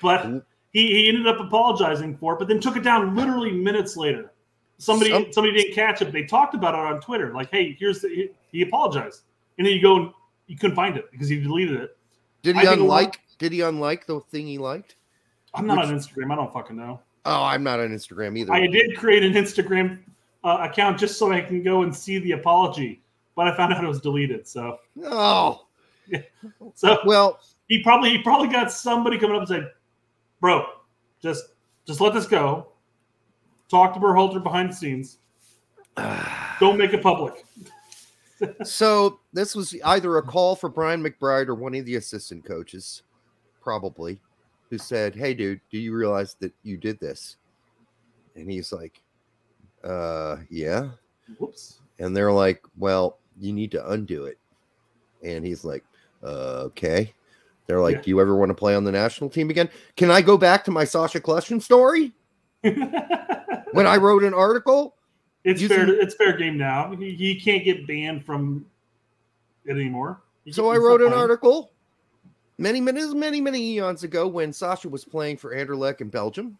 but he, he ended up apologizing for it, but then took it down literally minutes later. Somebody Some- somebody didn't catch it. But they talked about it on Twitter, like, "Hey, here's the he, he apologized," and then you go and you couldn't find it because he deleted it. did I he think lot- unlike? Did he unlike the thing he liked? I'm not Which- on Instagram. I don't fucking know. Oh, I'm not on Instagram either. I did create an Instagram uh, account just so I can go and see the apology, but I found out it was deleted. So, oh, so well, he probably he probably got somebody coming up and said, "Bro, just just let this go. Talk to Berhalter behind the scenes. Don't make it public." so this was either a call for Brian McBride or one of the assistant coaches, probably, who said, "Hey, dude, do you realize that you did this?" And he's like, "Uh, yeah." Whoops. And they're like, "Well, you need to undo it." And he's like, uh, "Okay." They're like, Yeah. "Do you ever want to play on the national team again?" Can I go back to my Sacha Kljestan story when I wrote an article? it's fair. It's fair game now. He, he can't get banned from it anymore. He So I wrote an article many, many, many, many eons ago when Sacha was playing for Anderlecht in Belgium,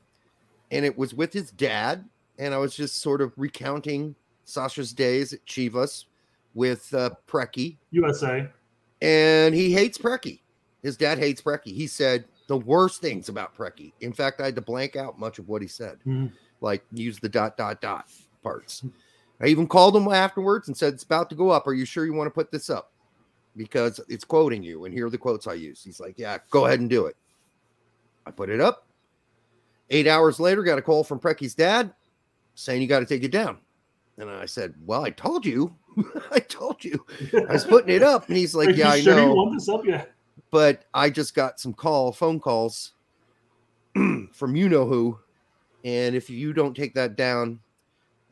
and it was with his dad, and I was just sort of recounting Sacha's days at Chivas with uh, Preki, USA. and he hates Preki. His dad hates Preki. He said the worst things about Preki. In fact, I had to blank out much of what he said, Mhm. like use the dot dot dot parts. I even called him afterwards and said, "It's about to go up. Are you sure you want to put this up?" Because it's quoting you, and here are the quotes I use. He's like, "Yeah, go ahead and do it." I put it up. Eight hours later, got a call from Preki's dad saying you got to take it down. And I said, "Well, I told you. I told you. I was putting it up." And he's like, "Yeah, I sure you know." want this up? Yeah. but I just got some call phone calls from you know who, and if you don't take that down,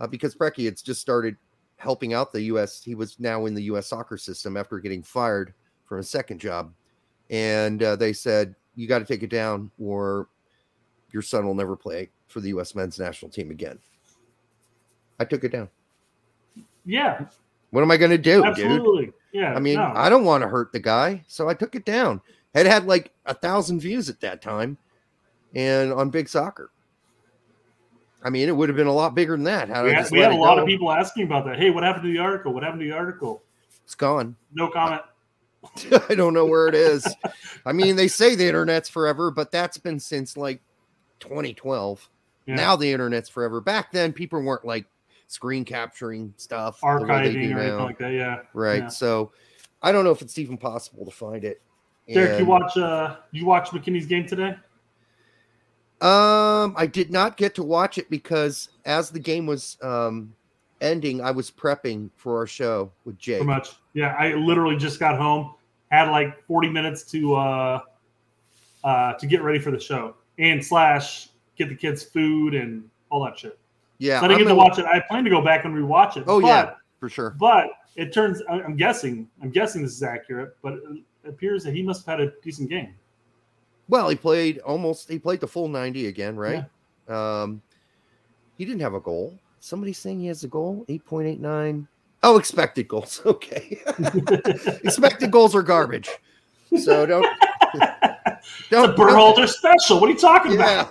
uh, because Preki it's just started helping out the U.S. He was now in the U.S. soccer system after getting fired from a second job, and uh, they said you got to take it down, or your son will never play for the U.S. men's national team again. I took it down. Yeah. What am I going to do, dude? Yeah. I mean, no. I don't want to hurt the guy, so I took it down. It had like a thousand views at that time, and on Big Soccer. I mean, it would have been a lot bigger than that. Had we had, we had a lot go. of people asking about that. Hey, what happened to the article? What happened to the article? It's gone. No comment. I don't know where it is. I mean, they say the internet's forever, but that's been since like 2012. Yeah. Now the internet's forever. Back then, people weren't like screen capturing stuff, the way they archiving or anything like that. Yeah. right? yeah. So I don't know if it's even possible to find it. Derek, you watch uh you watch McKennie's game today? Um, I did not get to watch it because as the game was um ending, I was prepping for our show with Jake. Pretty much. Yeah, I literally just got home, had like 40 minutes to uh uh to get ready for the show and slash get the kids food and all that shit. Yeah, so I didn't I'm get to watch it. I plan to go back and rewatch it. Oh but, yeah, for sure. But it turns I'm guessing, I'm guessing this is accurate, but it appears that he must have had a decent game. Well, he played almost. He played the full ninety again, right? Um, he didn't have a goal. Somebody saying he has a goal. Eight point eight nine. Oh, expected goals. Okay, expected goals are garbage. So don't It's a don't Berhalter special. What are you talking Yeah,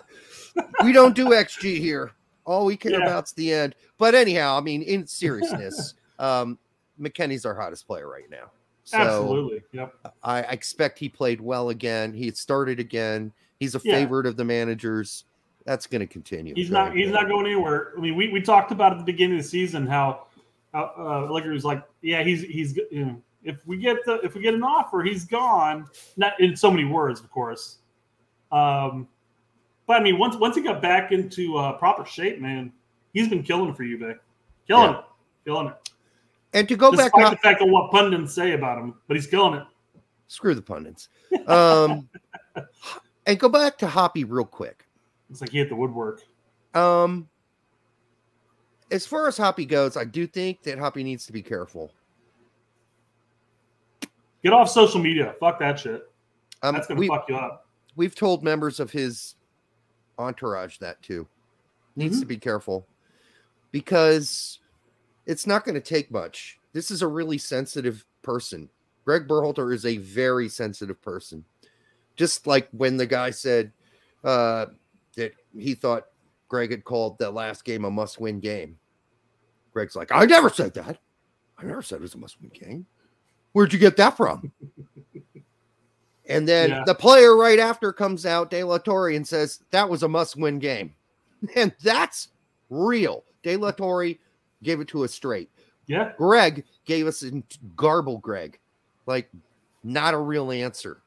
about? we don't do XG here. All we care Yeah. about's the end. But anyhow, I mean, in seriousness, um, McKennie's our hottest player right now. So Absolutely. Yep. I I expect he played well again. He started again. He's a Yeah. favorite of the managers. That's going to continue. He's not. He's not going anywhere. I mean, we, we talked about at the beginning of the season how uh, uh, Licker was like, yeah, he's he's you know, if we get the if we get an offer, he's gone. Not in so many words, of course. Um, but I mean, once once he got back into uh, proper shape, man, he's been killing for you, Vic. Killing Yeah. it, killing it. And to go Despite back, to, the fact of what pundits say about him, but he's killing it. screw the pundits. Um, and go back to Hoppy real quick. It's like he hit the woodwork. Um, as far as Hoppy goes, I do think that Hoppy needs to be careful. Get off social media. Fuck that shit. Um, That's gonna fuck you up. we've told members of his entourage that too. Needs Mhm. to be careful because it's not going to take much. This is a really sensitive person. Greg Berhalter is a very sensitive person. Just like when the guy said uh, that he thought Greg had called that last game a must-win game. Greg's like, I never said that. I never said it was a must-win game. Where'd you get that from? And then Yeah. the player right after comes out, De La Torre, and says that was a must-win game, and that's real. De La Torre gave it to us straight. Yeah. Greg gave us a garble. Greg, like not a real answer.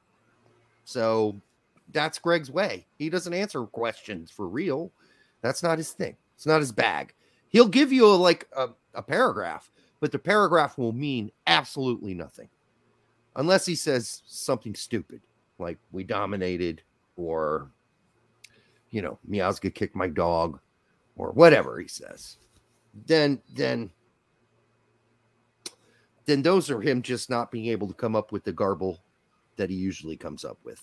So that's Greg's way. He doesn't answer questions for real. That's not his thing. It's not his bag. He'll give you a, like a, a paragraph, but the paragraph will mean absolutely nothing unless he says something stupid like we dominated or you know Miazga kicked my dog or whatever he says. Then then then those are him just not being able to come up with the garble that he usually comes up with.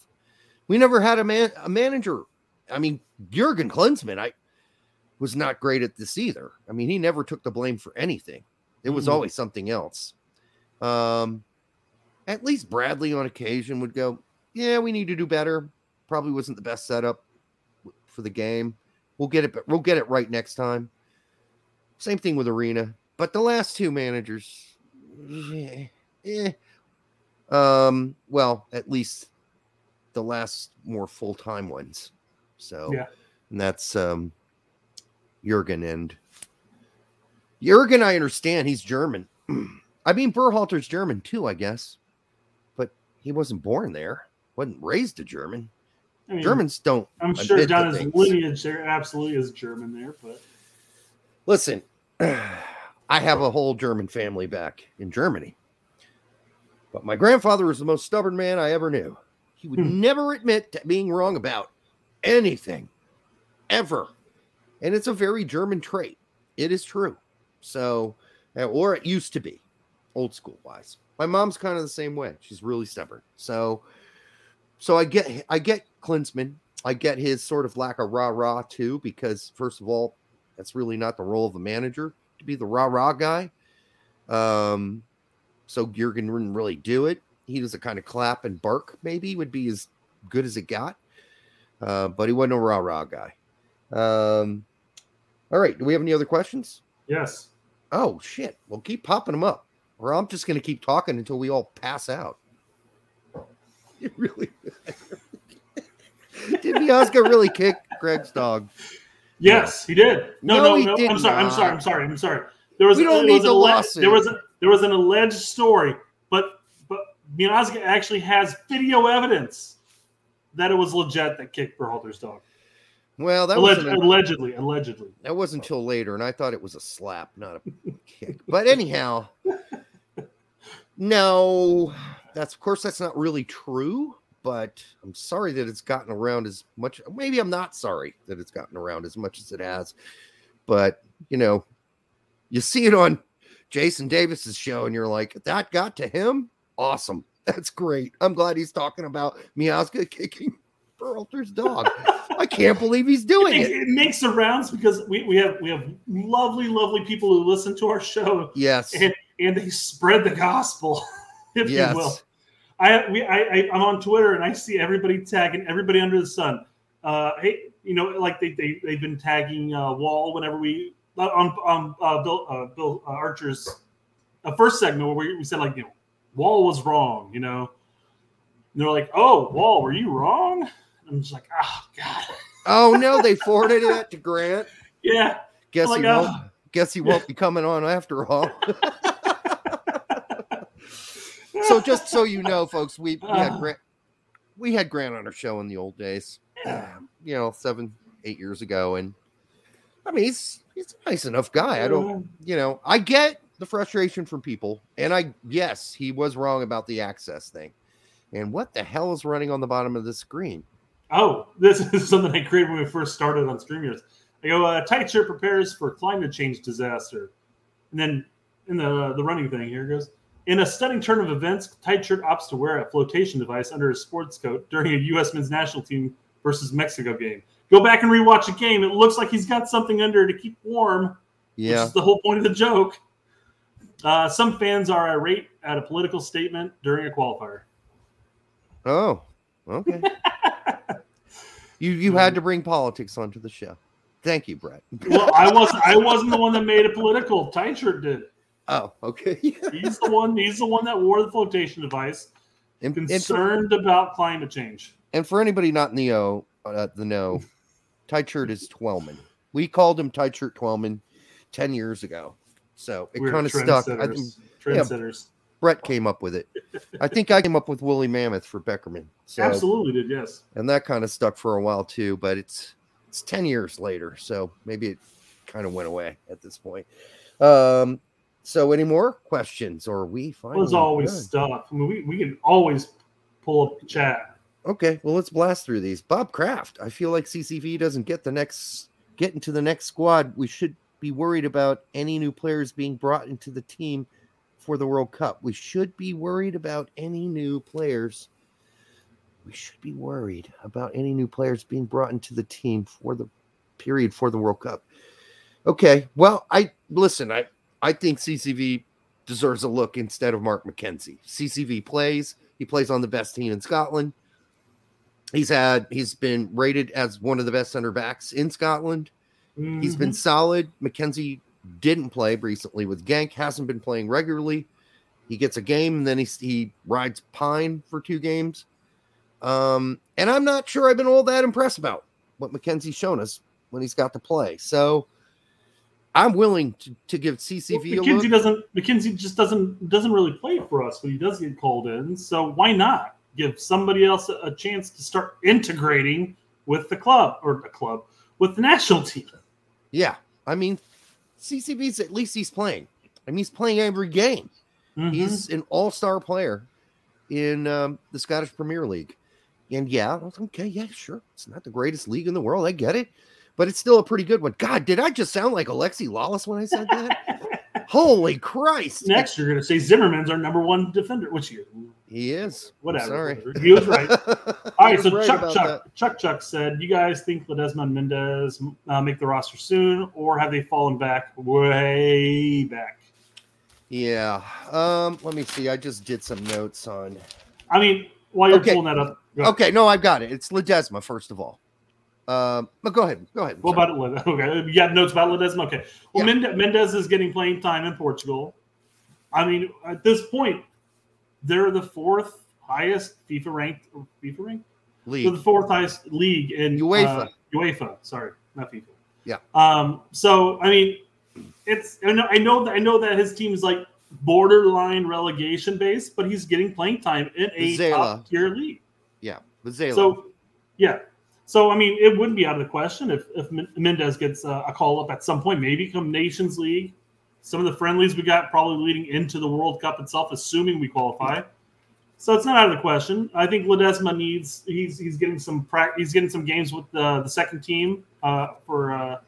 We never had a man a manager. I mean jurgen klinsmann i was not great at this either. I mean he never took the blame for anything. It was Mhm. always something else. Um at least Bradley on occasion would go, "Yeah, we need to do better. Probably wasn't the best setup for the game. We'll get it. but We'll get it right next time." Same thing with Arena, but the last two managers, yeah, eh. um, well, at least the last more full time ones. So, Yeah. and that's um, Jurgen and Jurgen. I understand he's German. I mean, Berhalter's German too, I guess, he wasn't born there. wasn't raised a German. I mean, Germans don't. I'm sure down his lineage there absolutely is German there, but Listen, I have a whole German family back in Germany, but my grandfather was the most stubborn man I ever knew. He would Hmm. never admit to being wrong about anything, ever, and it's a very German trait. It is true. So, uh, or it used to be, old school wise. My mom's kind of the same way. She's really stubborn. So, so I get I get Klinsmann. I get his sort of lack of rah rah too, because first of all, that's really not the role of the manager to be the rah rah guy. Um, so Jurgen wouldn't really do it. He was a kind of clap and bark, maybe would be as good as it got. Uh, but he wasn't a rah rah guy. Um, all right. Do we have any other questions? yes. Oh shit! Well, keep popping them up, or I'm just going to keep talking until we all pass out. It really. did Miazga really kick Greg's dog? Yes, he did. No, No, no, he no. did I'm sorry. I'm sorry. I'm sorry. I'm sorry. There was We don't was need the a le- lawsuit. there was a, there was an alleged story, but but Miazga actually has video evidence that it was legit that kicked Berhalter's dog. Well, that Alleg- wasn't allegedly, allegedly. that wasn't until later, and I thought it was a slap, not a kick. But anyhow, no, that's of course that's not really true. But I'm sorry that it's gotten around as much. Maybe I'm not sorry that it's gotten around as much as it has. But you know, you see it on Jason Davis's show, and you're like, that got to him. Awesome, that's great. I'm glad he's talking about Miazga kicking Berhalter's dog. I can't believe he's doing it, it. it makes the rounds because we, we have we have lovely, lovely people who listen to our show Yes. and, and they spread the gospel, if yes. you will. I we I, I I'm on Twitter and I see everybody tagging everybody under the sun. Uh, hey, you know, like they they they've been tagging uh, Wahl whenever we uh, on on uh, Bill uh, Bill uh, Archer's uh, first segment where we, we said like you know Wahl was wrong, you know. And they're like, oh, Wahl, were you wrong? I'm just like, oh god, Oh no, they forwarded it to Grant. yeah. Guess Like, he uh, won't. Guess he won't be coming on after all. so just so you know, folks, we, we had Uh. Grant. We had Grant on our show in the old days. Yeah. You know, seven, eight years ago, and I mean, he's he's a nice enough guy. I don't, you know, I get the frustration from people, and I yes, he was wrong about the access thing. And what the hell is running on the bottom of the screen? Oh, this is something I created when we first started on StreamYards. I go, uh, tight shirt prepares for climate change disaster. And then in the the running thing, here it goes. In a stunning turn of events, tight shirt opts to wear a flotation device under his sports coat during a U.S. men's national team versus Mexico game. Go back and rewatch the game. It looks like he's got something under to keep warm, Yeah, which is the whole point of the joke. Uh, some fans are irate at a political statement during a qualifier. Oh, okay. you you had to bring politics onto the show. Thank you, Brett. Well, I wasn't. I wasn't the one that made it political. Tight shirt did. Oh, okay. He's the one. He's the one that wore the flotation device, and, and, for, concerned about climate change. and for anybody not in the o, uh, the know, tight shirt is Twellman. We called him tight shirt Twellman ten years ago, so it kind of stuck. I think. Trendsetters. Brett came up with it. I think I came up with Woolly Mammoth for Beckerman. So Absolutely did. Yes. and that kind of stuck for a while too. But it's it's ten years later, so maybe it kind of went away at this point. Um, so any more questions, or are we finally There's always done? stuff. I mean, we, we can always pull up the chat. Okay, well let's blast through these. Bob Kraft, I feel like CCV doesn't get the next get into the next squad. We should be worried about any new players being brought into the team for the World Cup. We should be worried about any new players. We should be worried about any new players being brought into the team for the period for the World Cup. Okay, well, I listen, I I think CCV deserves a look instead of Mark McKenzie. CCV plays, he plays on the best team in Scotland. He's had he's been rated as one of the best center backs in Scotland. He's been Mhm. solid. McKenzie didn't play recently with Genk. hasn't been playing regularly. He gets a game and then he, he rides Pine for two games. Um, and I'm not sure I've been all that impressed about what McKenzie's shown us when he's got to play. So I'm willing to, to give Well, CCV look. doesn't. McKenzie just doesn't doesn't really play for us when he does get called in. So why not give somebody else a, a chance to start integrating with the club or the club with the national team? Yeah. I mean, CCV's at least he's playing. I mean, he's playing every game. Mhm. He's an all-star player in um, the Scottish Premier League. And yeah, okay, yeah, sure. It's not the greatest league in the world. I get it. But it's still a pretty good one. God, did I just sound like Alexi Lalas when I said that? Holy Christ. Next, you're going to say Zimmerman's our number one defender, which you He is. I'm whatever. sorry. whatever. He was right. All right, so right Chuck Chuck Chuck Chuck said, "You guys think Ledesma and Mendez uh, make the roster soon, or have they fallen back way back?" Yeah. Um, let me see. I just did some notes on I mean, while you're Okay. pulling that up. Okay, no, I've got it. It's Ledesma, first of all. Um, but go ahead. Go ahead. What about it? Okay, you got notes about Ledesma. Okay, well, Mende- Mendez is getting playing time in Portugal. I mean, at this point, they're the fourth highest FIFA ranked FIFA ranked League. the fourth highest league in UEFA. Uh, UEFA, sorry, not FIFA. Yeah. Um. So I mean, it's I know I know that I know that his team is like borderline relegation based, but he's getting playing time in a Zala. top tier league. Yeah, Zayla. So, yeah. So I mean, it wouldn't be out of the question if if Men- Mendez gets uh, a call up at some point, maybe come Nations League. Some of the friendlies we got probably leading into the World Cup itself, assuming we qualify. So it's not out of the question. I think Ledesma needs he's he's getting some prac he's getting some games with the the second team uh, for uh,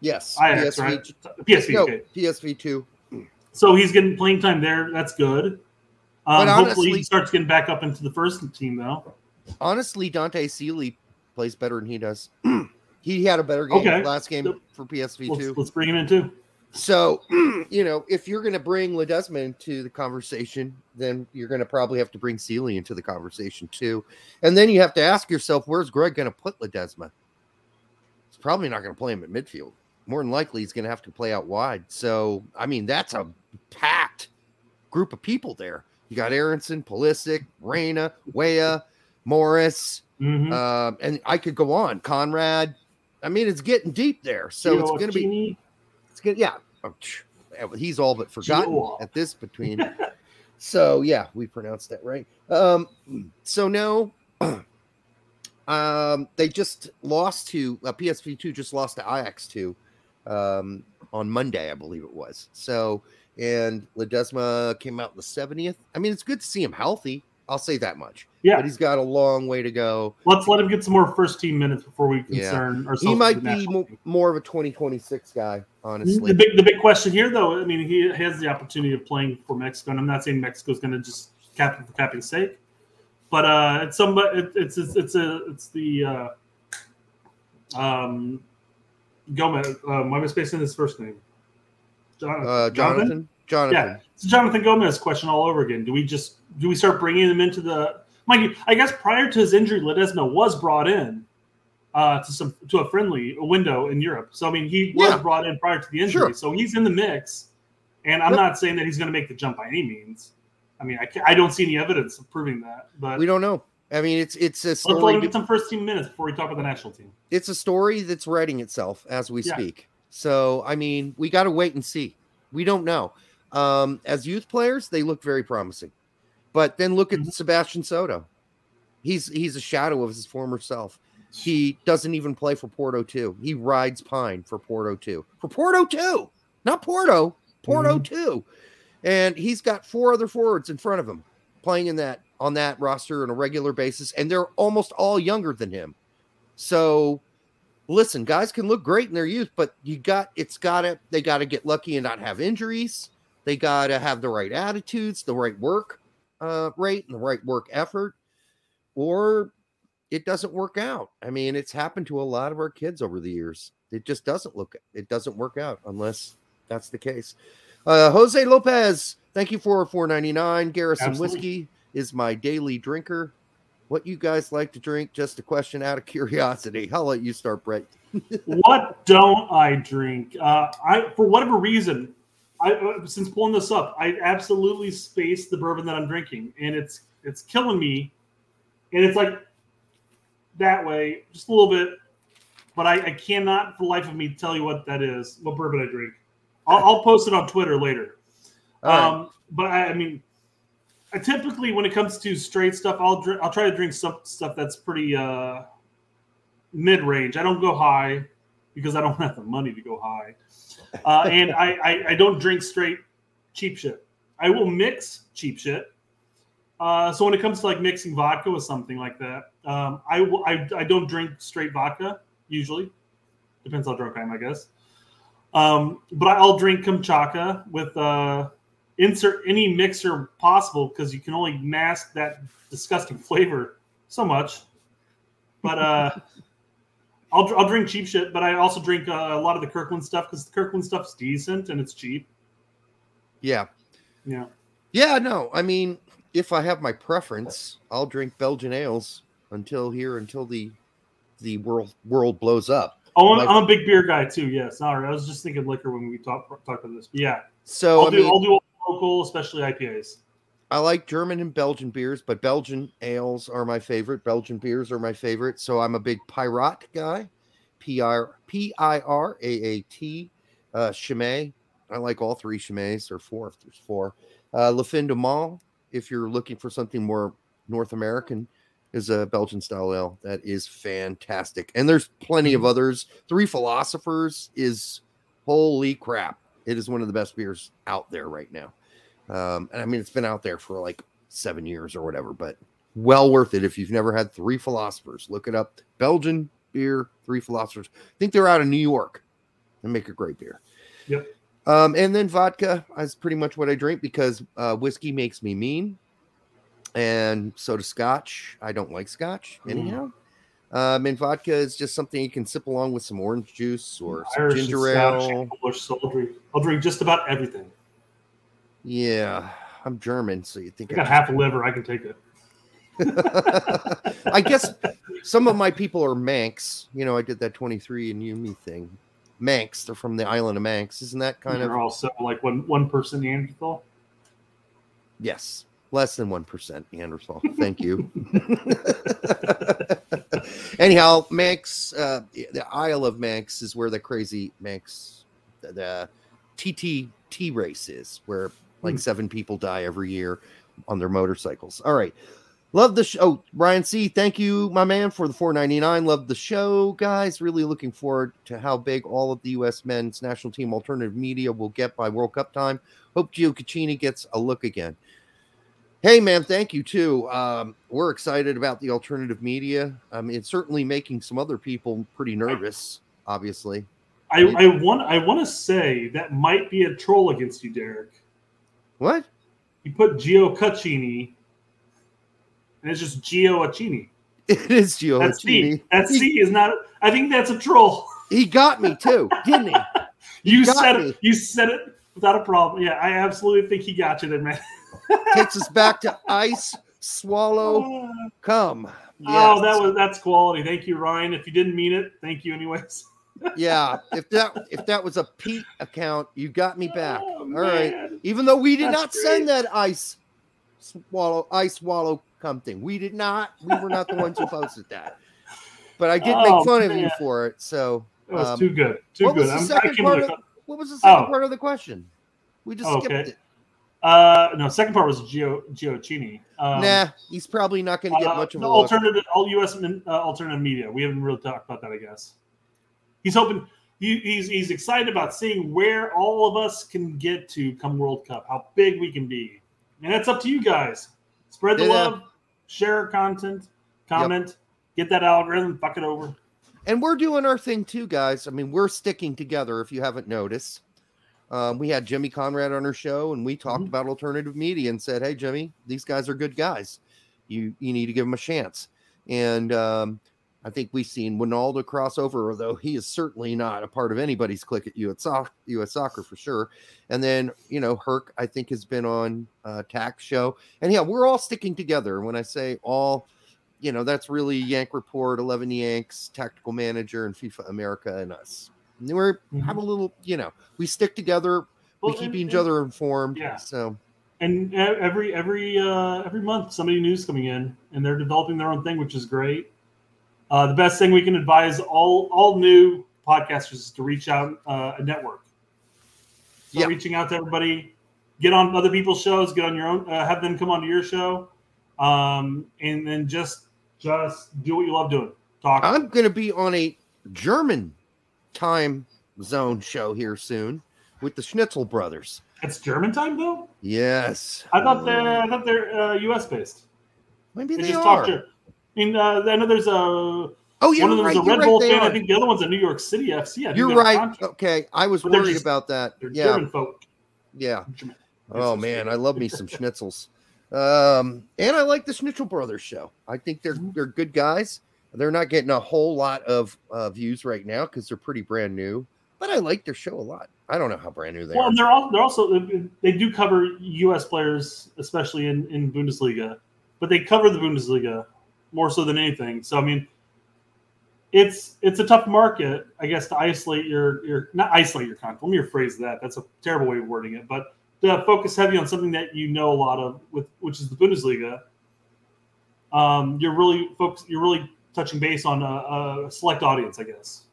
yes, Ajax, PSV, right? PSV. No, okay. PSV two. So he's getting playing time there. That's good. Um, But hopefully, honestly- he starts getting back up into the first team though. Honestly, Dante Sealy plays better than he does. he had a better game Okay. last game Yep. for PSV Let's, two. let's bring him in too. So, you know, if you're going to bring Ledesma into the conversation, then you're going to probably have to bring Sealy into the conversation too. And then you have to ask yourself, where's Greg going to put Ledesma? He's probably not going to play him at midfield. More than likely, he's going to have to play out wide. So, I mean, that's a packed group of people there. You got Aronson, Pulisic, Reyna, Wea, Morris, Mhm. um, and I could go on. Conrad. I mean, it's getting deep there. So it's going to be it's good. Yeah. Oh, phew. Yeah, well, He's all but forgotten Gio. at this between. so yeah, we pronounced that right. Um, so no, um, they just lost to uh, PSV two. Just lost to Ajax two um, on Monday, I believe it was. So and Ledesma came out in the seventieth. I mean, it's good to see him healthy. I'll say that much. Yeah, But he's got a long way to go. let's let him get some more first team minutes before we Yeah. concern ourselves. He might be team. more of a 2026 guy, honestly. The big, the big question here, though, I mean, he has the opportunity of playing for Mexico, and I'm not saying Mexico's going to just cap it for capping's sake, but uh, it's some, it, it's it's it's a it's the uh, um, Gomez. Um, why am I spacing his first name? Jonathan. Uh, Jonathan. Jonathan. Yeah, it's a Jonathan Gomez question all over again. Do we just do we start bringing him into the? You, I guess prior to his injury, Ledesma was brought in uh, to some to a friendly window in Europe. So I mean, he was Yeah. brought in prior to the injury, Sure. so he's in the mix. And I'm Yep. not saying that he's going to make the jump by any means. I mean, I, I don't see any evidence of proving that. But We don't know. I mean, it's it's a let's let him get some first team minutes before we talk about the national team. It's a story that's writing itself as we Yeah. speak. So I mean, we got to wait and see. We don't know. Um, as youth players, they look very promising, but then look at Mhm. Sebastian Soto. He's he's a shadow of his former self. He doesn't even play for Porto two. He rides pine for Porto two. For Porto two, not Porto. Porto two, and he's got four other forwards in front of him playing in that on that roster on a regular basis, and they're almost all younger than him. So, listen, guys can look great in their youth, but you got it's got to they got to get lucky and not have injuries. They got to have the right attitudes, the right work uh, rate, and the right work effort, or it doesn't work out. I mean, it's happened to a lot of our kids over the years. It just doesn't look it doesn't work out unless that's the case. Uh, Jose Lopez, thank you for 499. Garrison Absolutely. whiskey is my daily drinker. What you guys like to drink? Just a question out of curiosity. I'll let you start, Brett. what don't I drink? Uh, I for whatever reason, I uh, since pulling this up, I absolutely spaced the bourbon that I'm drinking, and it's it's killing me. And it's like that way, just a little bit, but I, I cannot for the life of me tell you what that is, what bourbon I drink. I'll, I'll post it on Twitter later. Right. Um, but I, I mean, I typically when it comes to straight stuff, I'll drink. I'll try to drink some stuff that's pretty uh, mid range. I don't go high because I don't have the money to go high, uh, and I, I I don't drink straight cheap shit. I will mix cheap shit. Uh, so when it comes to like mixing vodka with something like that, um, I, I I don't drink straight vodka usually. Depends how drunk I am, I guess. Um, but I'll drink kamchatka with uh, insert any mixer possible because you can only mask that disgusting flavor so much. But uh, I'll I'll drink cheap shit, but I also drink uh, a lot of the Kirkland stuff because the Kirkland stuff's decent and it's cheap. yeah. Yeah. Yeah, no. I mean, if I have my preference, I'll drink Belgian ales until here until the the world world blows up. Oh, I'm, Like- I'm a big beer guy too. Yeah, sorry, I was just thinking liquor when we talked talked about this. But yeah, So I'll I do mean, I'll do local, especially IPAs. I like German and Belgian beers, but Belgian ales are my favorite. Belgian beers are my favorite. So I'm a big Piraat guy. P I R A A T. Uh, Chimay. I like all three Chimays or four if there's four. Uh, La Fin du Monde, if you're looking for something more North American, is a Belgian style ale that is fantastic. And there's plenty of others. Three Philosophers is holy crap. It is one of the best beers out there right now. Um, and I mean, it's been out there for like seven years or whatever, but well worth it if you've never had Three Philosophers. Look it up. Belgian beer, Three Philosophers. I think they're out of New York and make a great beer. Yep. Um, and then vodka is pretty much what I drink because uh, whiskey makes me mean, and so does scotch. I don't like scotch anyhow. Um, and vodka is just something you can sip along with some orange juice or some Irish ginger Scotch ale. Polish, so I'll drink, I'll drink just about everything. Yeah, I'm German, so you think I got half a liver, I can take it. I guess some of my people are Manx. You know, I did that 23 and you me thing. Manx, they're from the island of Manx. Isn't that kind They're of also like one one person Neanderthal. yes, less than 1% Neanderthal. Thank you. Anyhow, Manx, uh, the Isle of Manx is where the crazy Manx, the, the TTT race is, where like Hmm. seven people die every year on their motorcycles. All right. Love the show. Oh, Ryan C. Thank you, my man, for the 499. Love the show, guys. Really looking forward to how big all of the U.S. men's national team alternative media will get by World Cup time. Hope Gio Caccini gets a look again. Hey, man, thank you too. Um, we're excited about the alternative media. I mean, it's certainly making some other people pretty nervous, obviously. I, I want I want to say that might be a troll against you, Derek. What? You put Gio Caccini, and it's just Gio Accini. It is Gio That's C. That C is not. I think that's a troll. He got me too, didn't he? You got said me. it. You said it without a problem. Yeah, I absolutely think he got you there, man. Takes us back to ice, swallow, oh, come. Oh, that was that's quality. Thank you, Ryan. If you didn't mean it, thank you anyways. Yeah. If that if that was a Pete account, you got me back. Oh, All right. man. Even though we did That's not send great. that ice swallow ice swallow come thing. We did not. We were not the ones who posted that. But I did Oh, make fun of you for it. So That was Um, too good. Too what was the I'm, second part of- a, what was the second Oh. part of the question? We just Oh, skipped okay. it. uh, no, second part was Gio Giochini. Um, nah, he's probably not going to get uh, much of the a alternative, all U.S. min- uh, alternative media. We haven't really talked about that. I guess he's hoping. He, he's he's excited about seeing where all of us can get to come World Cup, how big we can be, and that's up to you guys. Spread the Yeah. love, share content, comment, get that algorithm, fuck it over. and we're doing our thing too, guys. I mean, we're sticking together. If you haven't noticed, um, we had Jimmy Conrad on our show, and we talked Mhm. about alternative media and said, "Hey, Jimmy, these guys are good guys. You you need to give them a chance." And um, I think we've seen Winaldo crossover, although he is certainly not a part of anybody's clique at US, soc- US Soccer for sure. And then you know, Herc, I think has been on uh, Tax Show, and yeah, we're all sticking together. When I say all you know, that's really Yank Report, 11 Yanks, Tactical Manager, and FIFA America, and us. And we're have a little, you know, we stick together, Well, we keep and- each and- other informed. yeah. So, and every every uh, every month somebody new's coming in and they're developing their own thing which is great uh, the best thing we can advise all all new podcasters is to reach out uh, a network so Yeah. reaching out to everybody get on other people's shows get on your own uh, have them come onto your show um, and then just just do what you love doing talk I'm going to be on a German time zone show here soon with the Schnitzel brothers. it's german time though Yes. i thought they're i thought they're uh, us based Maybe they they, just are. talk I mean, uh, I know there's a Oh, you're one of them right. is a you're Red right, Bull fan. I think the other one's a New York City FC. I You're right. Okay. I was But worried just- about that. They're Yeah. German folk. Yeah. German- Oh man, I love me some schnitzels. Um, and I like the Schnitzel Brothers show. I think they're Mhm. they're good guys. They're not getting a whole lot of uh, views right now because they're pretty brand new. But I like their show a lot. I don't know how brand new they Well, are. and they're all they're also they do cover U.S. players, especially in in Bundesliga, but they cover the Bundesliga more so than anything. So I mean, it's it's a tough market, I guess, to isolate your your not isolate your content. Let me rephrase that. That's a terrible way of wording it, but to focus heavy on something that you know a lot of, with which is the Bundesliga. Um, you're really focus, You're really touching base on a, a select audience, I guess.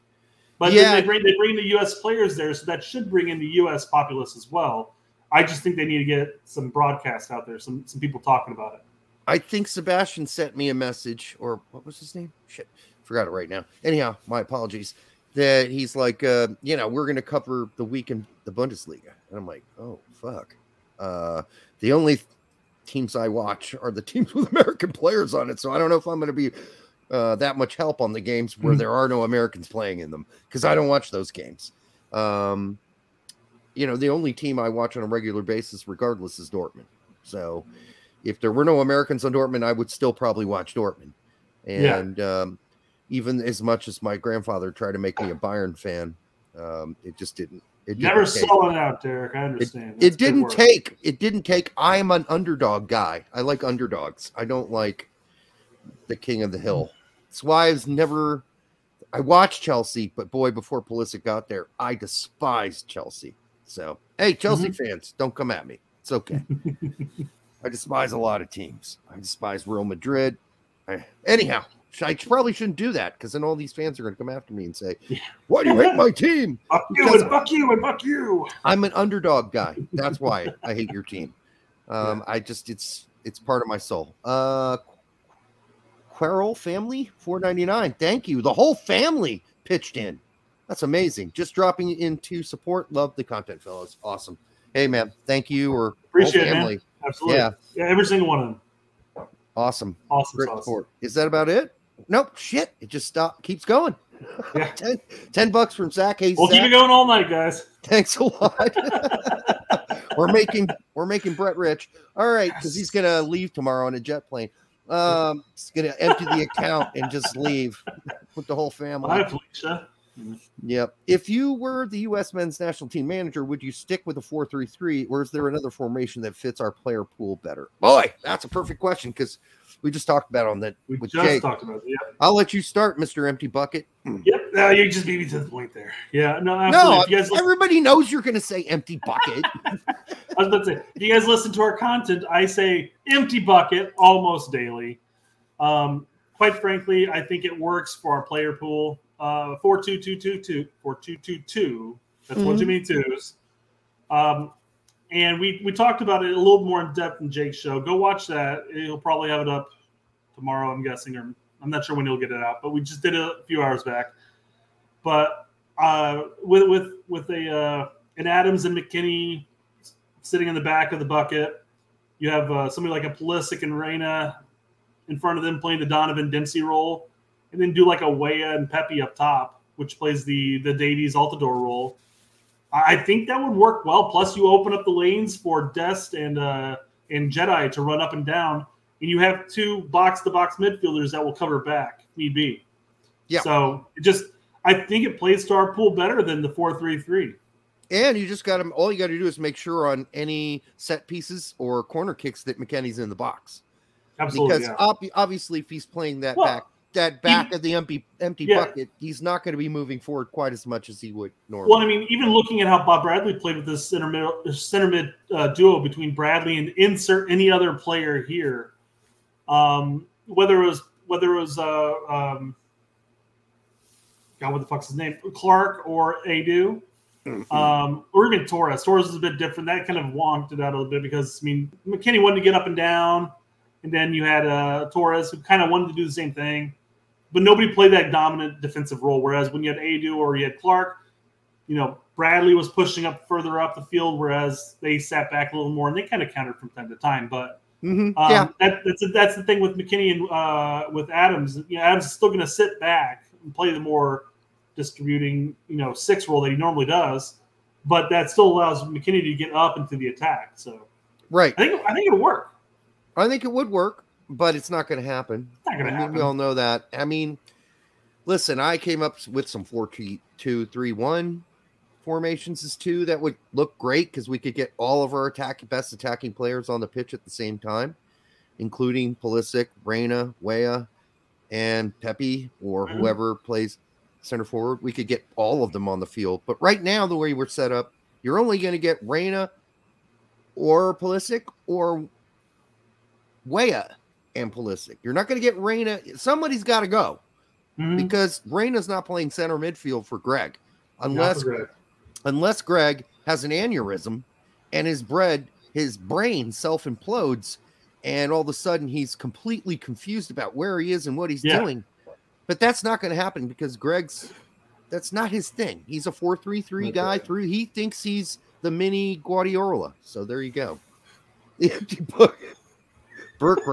But yeah. they bring they bring the U.S. players there, so that should bring in the U.S. populace as well. I just think they need to get some broadcast out there, some some people talking about it. I think Sebastian sent me a message, or what was his name? Shit, forgot it right now. Anyhow, my apologies. That he's like, uh, you know, we're going to cover the week in the Bundesliga, and I'm like, oh fuck. Uh, the only teams I watch are the teams with American players on it, so I don't know if I'm going to be uh, that much help on the games where mm-hmm. there are no Americans playing in them because I don't watch those games. Um, you know, the only team I watch on a regular basis, regardless, is Dortmund. So if there were no Americans on Dortmund, I would still probably watch Dortmund. And yeah. um, even as much as my grandfather tried to make me a Bayern fan, um, it just didn't. It never saw it out, Derek. I understand. It, it didn't take. It didn't take. I am an underdog guy. I like underdogs. I don't like the king of the hill. That's why I was never. I watched Chelsea, but boy, before Pulisic got there, I despised Chelsea. So, hey, Chelsea mm-hmm. fans, don't come at me. It's okay. I despise a lot of teams. I despise Real Madrid. I, anyhow, I probably shouldn't do that because then all these fans are going to come after me and say, "Why do you hate my team?" fuck you and fuck you and fuck you. I'm an underdog guy. That's why I hate your team. Um. I just it's it's part of my soul. Uh, Querol family, four ninety nine. Thank you. The whole family pitched in. That's amazing. Just dropping in to support. Love the content, fellows. Awesome. Hey, man. Thank you. Or appreciate family. it, man. Absolutely. Yeah. Yeah. Every single one of them. Awesome. Awesome. Great support. Is that about it? Nope. Shit. It just stopped. Keeps going. Yeah. 10, 10 bucks from Zach Hayes. We'll Zach. keep it going all night, guys. Thanks a lot. we're making we're making Brett rich. All right, because he's gonna leave tomorrow on a jet plane. Um, he's gonna empty the account and just leave with the whole family. Bye, Felicia. Yep. If you were the U.S. men's national team manager, would you stick with a 4 3 3, or is there another formation that fits our player pool better? Boy, that's a perfect question because we just talked about on that. We with just Jake. talked about it. Yeah. I'll let you start, Mr. Empty Bucket. Yep. No, you just beat me to the point there. Yeah. No, absolutely. No, everybody knows you're going to say empty bucket. I was about to say, if you guys listen to our content, I say empty bucket almost daily. Um, quite frankly, I think it works for our player pool uh, four two two two two four two two two. That's mm-hmm. one too many twos. Um, and we we talked about it a little more in depth in Jake's show. Go watch that. He'll probably have it up tomorrow, I'm guessing, or I'm not sure when he'll get it out. But we just did it a few hours back. But uh, with with with a uh, an Adams and McKennie sitting in the back of the bucket, you have uh, somebody like a Pulisic and Reyna in front of them playing the Donovan Dempsey role and then do like a Weah and Pepi up top, which plays the the Davies Altidore role. I think that would work well. Plus, you open up the lanes for Dest and uh, and Jedi to run up and down, and you have two box to box midfielders that will cover back need be. Yeah. So it just, I think it plays to our pool better than the four three three. And you just got to all you got to do is make sure on any set pieces or corner kicks that McKennie's in the box. Absolutely. Because yeah. ob- obviously, if he's playing that well, back that back he, of the empty empty yeah. bucket, he's not going to be moving forward quite as much as he would normally. Well, I mean, even looking at how Bob Bradley played with this center mid center mid uh, duo between Bradley and insert any other player here, um, whether it was whether it was uh, um, God, what the fuck's his name, Clark or Edu, Mm-hmm. Um, or even Torres. Torres is a bit different. That kind of wonked it out a little bit because I mean McKennie wanted to get up and down, and then you had uh, Torres who kind of wanted to do the same thing but nobody played that dominant defensive role. Whereas when you had Edu or you had Clark, you know, Bradley was pushing up further up the field, whereas they sat back a little more and they kind of countered from time to time. But mm-hmm. um, yeah, that, that's that's the thing with McKennie and uh, with Adams. You know, Adams is still going to sit back and play the more distributing, you know, six role that he normally does, but that still allows McKennie to get up into the attack. So, right, I think I think it'll work. I think it would work but it's not going to happen. Not gonna I mean, happen. we all know that. I mean, listen, I came up with some four two three one formations as two that would look great because we could get all of our attacking best attacking players on the pitch at the same time, including Pulisic, Reyna, Weah, and Pepi, or mm-hmm. whoever plays center forward. We could get all of them on the field. But right now, the way we're set up, you're only going to get Reyna, or Pulisic or Weah and Pulisic. You're not going to get Reyna. Somebody's got to go Mhm. because Reyna's not playing center midfield for Greg unless for Greg. unless Greg has an aneurysm and his bread his brain self implodes and all of a sudden he's completely confused about where he is and what he's Yeah. doing. But that's not going to happen because Greg's that's not his thing. He's a 4-3-3 guy right. through he thinks he's the mini Guardiola. So there you go. The empty book. Burke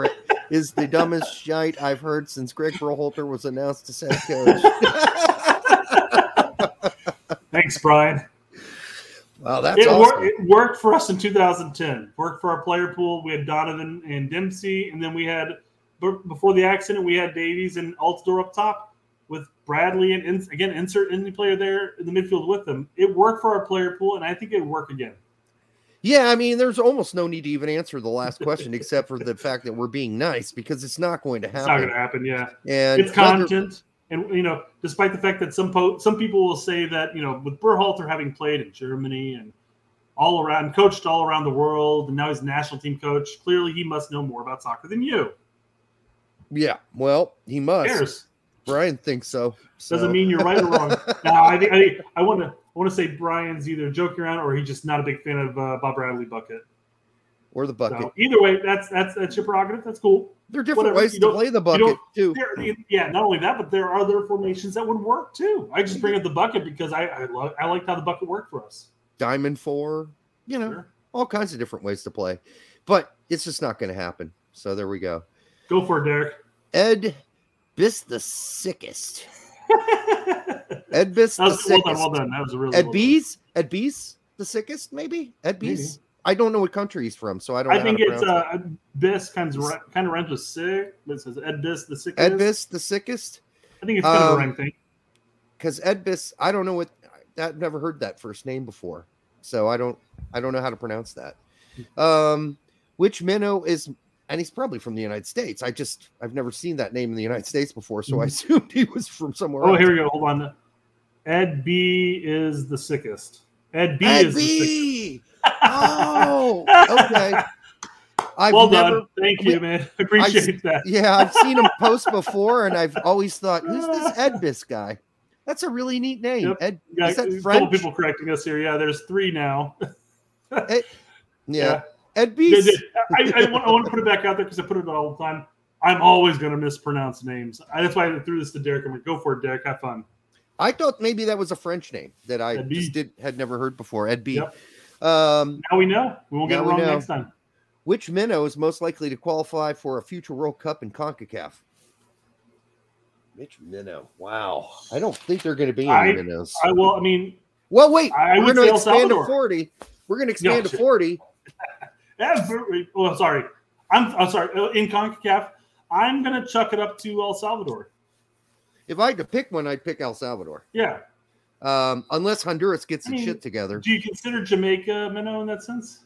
is the dumbest shite I've heard since Greg Berhalter was announced as head coach. Thanks, Brian. wow, that's it, awesome. wor- it worked for us in 2010. Worked for our player pool. We had Donovan and Dempsey, and then we had b- before the accident we had Davies and Altidore up top with Bradley and again insert any player there in the midfield with them. It worked for our player pool, and I think it'd work again. Yeah, I mean, there's almost no need to even answer the last question except for the fact that we're being nice because it's not going to happen. It's not going to happen. Yeah, And it's content, and you know, despite the fact that some po- some people will say that you know, with Berhalter having played in Germany and all around, coached all around the world, and now he's a national team coach. Clearly, he must know more about soccer than you. yeah, well, he must. cares? Brian thinks so. Doesn't mean you're right or wrong. no, I think I, I want to want to say Brian's either joking around or he's just not a big fan of uh, Bob Bradley bucket. or the bucket. So either way, that's that's that's your prerogative. That's cool. there are different whatever, ways you to play the bucket too. There, yeah, not only that, but there are other formations that would work too. I just bring up the bucket because I I, love, I liked how the bucket worked for us. Diamond four, you know, Sure. all kinds of different ways to play. But it's just not going to happen. So there we go. Go for it, Derek. Ed Bis the sickest. Ed was well sickest. done, well done. That was really Ed well. Bees? Ed Bees? The sickest, maybe? Ed Maybe. Bees? I don't know what country he's from, so I don't know I think it's uh Bis kind of kind of rhymes with sick, it says Ed Bis the sick. it. Ed Bis the sickest? I think it's kind of a Um, rhyme thing. Because Ed Bis, I don't know what I've never heard that first name before. So I don't I don't know how to pronounce that. Um which minnow is and he's probably from the United States. I just I've never seen that name in the United States before, so I mm-hmm. assumed he was from somewhere Oh, else. here we go. Hold on. Ed B is the sickest. Ed B Ed is the sickest. Oh, okay. I've well never done. Thank you, man. Appreciate that. Yeah, I've seen him post before, and I've always thought, who's this Edbis guy? That's a really neat name. Yep. Ed, Yeah, is that a couple French? people correcting us here. Yeah, there's three now. yeah, Yeah, Ed Beast. I, I, I, want, I want to put it back out there because I put it all the time. I'm always going to mispronounce names. I, that's why I threw this to Derek. I'm like, go for it, Derek. Have fun. I thought maybe that was a French name that I just did had never heard before. Ed B. Yep. Um, now we know. We won't get it wrong next time. Which minnow is most likely to qualify for a future World Cup in CONCACAF? Mitch Minnow. Wow. I don't think they're going to be any I, minnows. I will. I mean, well, wait. I, I we're going to expand to 40. We're going to expand no, to 40. every, oh, sorry. I'm, I'm sorry. Uh, In CONCACAF, I'm going to chuck it up to El Salvador. If I had to pick one, I'd pick El Salvador. Yeah. Um, unless Honduras gets I its shit together. Do you consider Jamaica minnow in that sense?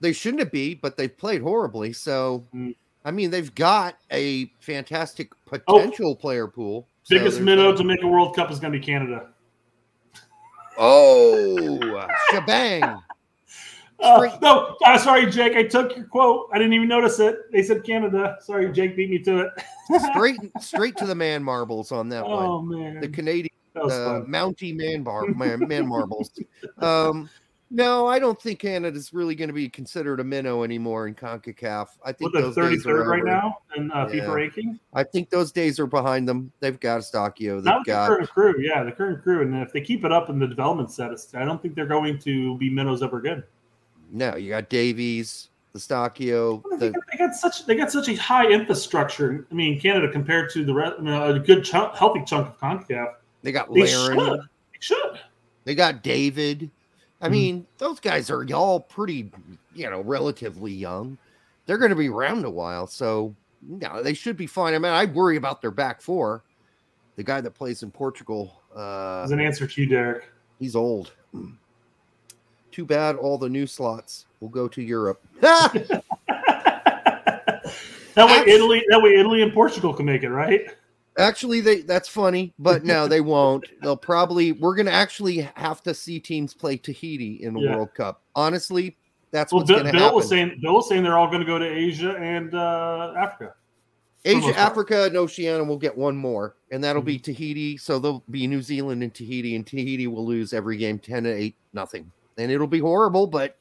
They shouldn't be, but they've played horribly. So, Mm. I mean, they've got a fantastic potential player pool. So Biggest there's minnow to make a World Cup is going to be Canada. Oh, shebang. Uh, no, uh, sorry, Jake. I took your quote. I didn't even notice it. They said Canada. Sorry, Jake beat me to it. straight straight to the man marbles on that one. oh man, The Canadian uh. Mountie man bar man, man marbles. Um, no, I don't think Canada's really going to be considered a minnow anymore in CONCACAF. I think the those thirty days are third right now in uh, Yeah. FIFA ranking? I think those days are behind them. They've got Eustaquio. They've Not with the got current crew. Yeah, the current crew, and if they keep it up in the development status, I don't think they're going to be minnows ever again. No. You got Davies, the Eustaquio, They the got, they got such they got such a high infrastructure. I mean, Canada compared to the rest, I mean, a good chunk, healthy chunk of Concacaf. they got They Larin. should. They should. They got David. I Mhm. mean, those guys are y'all pretty, you know, relatively young. They're going to be around a while, so no, they should be fine. I mean, I worry about their back four. The guy that plays in Portugal, uh, As an answer to you, Derek. he's old. Too bad all the new slots will go to Europe. that way, Italy. That way, Italy and Portugal can make it, right? Actually, they that's funny, but no, they won't. They'll probably we're gonna actually have to see teams play Tahiti in the Yeah. World Cup. Honestly, That's Well, what's Bill, going to Bill happen. was saying Bill was saying they're all going to go to Asia and uh, Africa. Asia. Africa, and Oceania will get one more, and that'll Mm-hmm. be Tahiti. So there'll be New Zealand and Tahiti, and Tahiti will lose every game 10 to 8, nothing. And it'll be horrible, but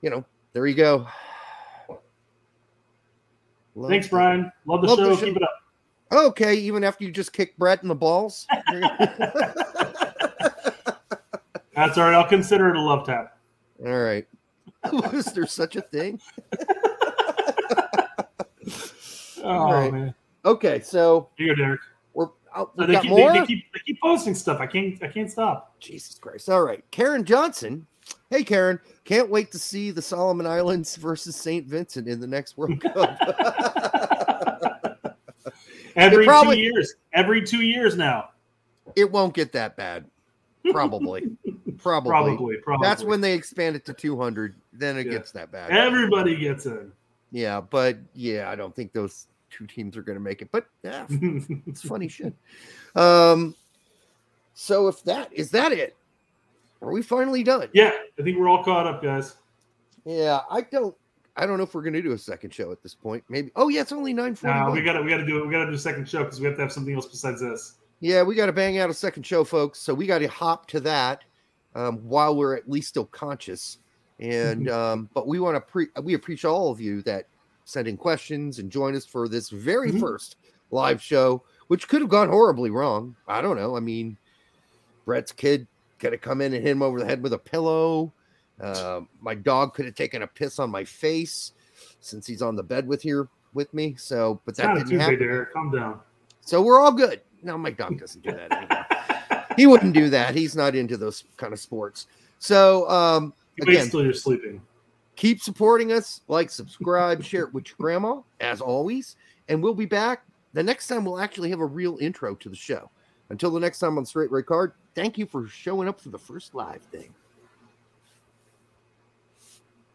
you know, there you go. Love Thanks, Brian. Love the Love the show. show. Keep it up. Okay, even after you just kicked Brett in the balls. That's all right. I'll consider it a love tap. All right. Was there such a thing? Oh right. man, Okay, so here you go, Derek. Oh, we're We they, got keep, more. they, they keep they keep posting stuff. I can't I can't stop. Jesus Christ. All right. Karen Johnson. Hey, Karen. Can't wait to see the Solomon Islands versus St. Vincent in the next World Cup. Every probably- two years. Every two years now. it won't get that bad. Probably. Probably. Probably. Probably. That's when they expand it to 200. Then it Yeah. gets that bad. everybody gets in. Yeah. But yeah, I don't think those two teams are going to make it. But yeah, it's funny shit. Um, so if that is that it, are we finally done? yeah, I think we're all caught up, guys. Yeah, I don't. I don't know if we're going to do a second show at this point. Maybe. Oh yeah, it's only nine forty. Now we gotta we gotta do it. We gotta do a second show because we have to have something else besides this. Yeah, we got to bang out a second show, folks. So we got to hop to that um, while we're at least still conscious. And um, but we want to pre we appreciate all of you that send in questions and join us for this very Mhm. first live show, which could have gone horribly wrong. I don't know. I mean, Brett's kid could have come in and hit him over the head with a pillow. Uh, my dog could have taken a piss on my face since he's on the bed with here with me. So, but that didn't happen. Derek. Calm down. So we're all good. No, my dog doesn't do that anymore. he wouldn't do that. He's not into those kind of sports. So um again, till you're sleeping. Keep supporting us, like, subscribe, share it with your grandma, as always. And we'll be back. The next time we'll actually have a real intro to the show. Until the next time on Straight Red Card, thank you for showing up for the first live thing.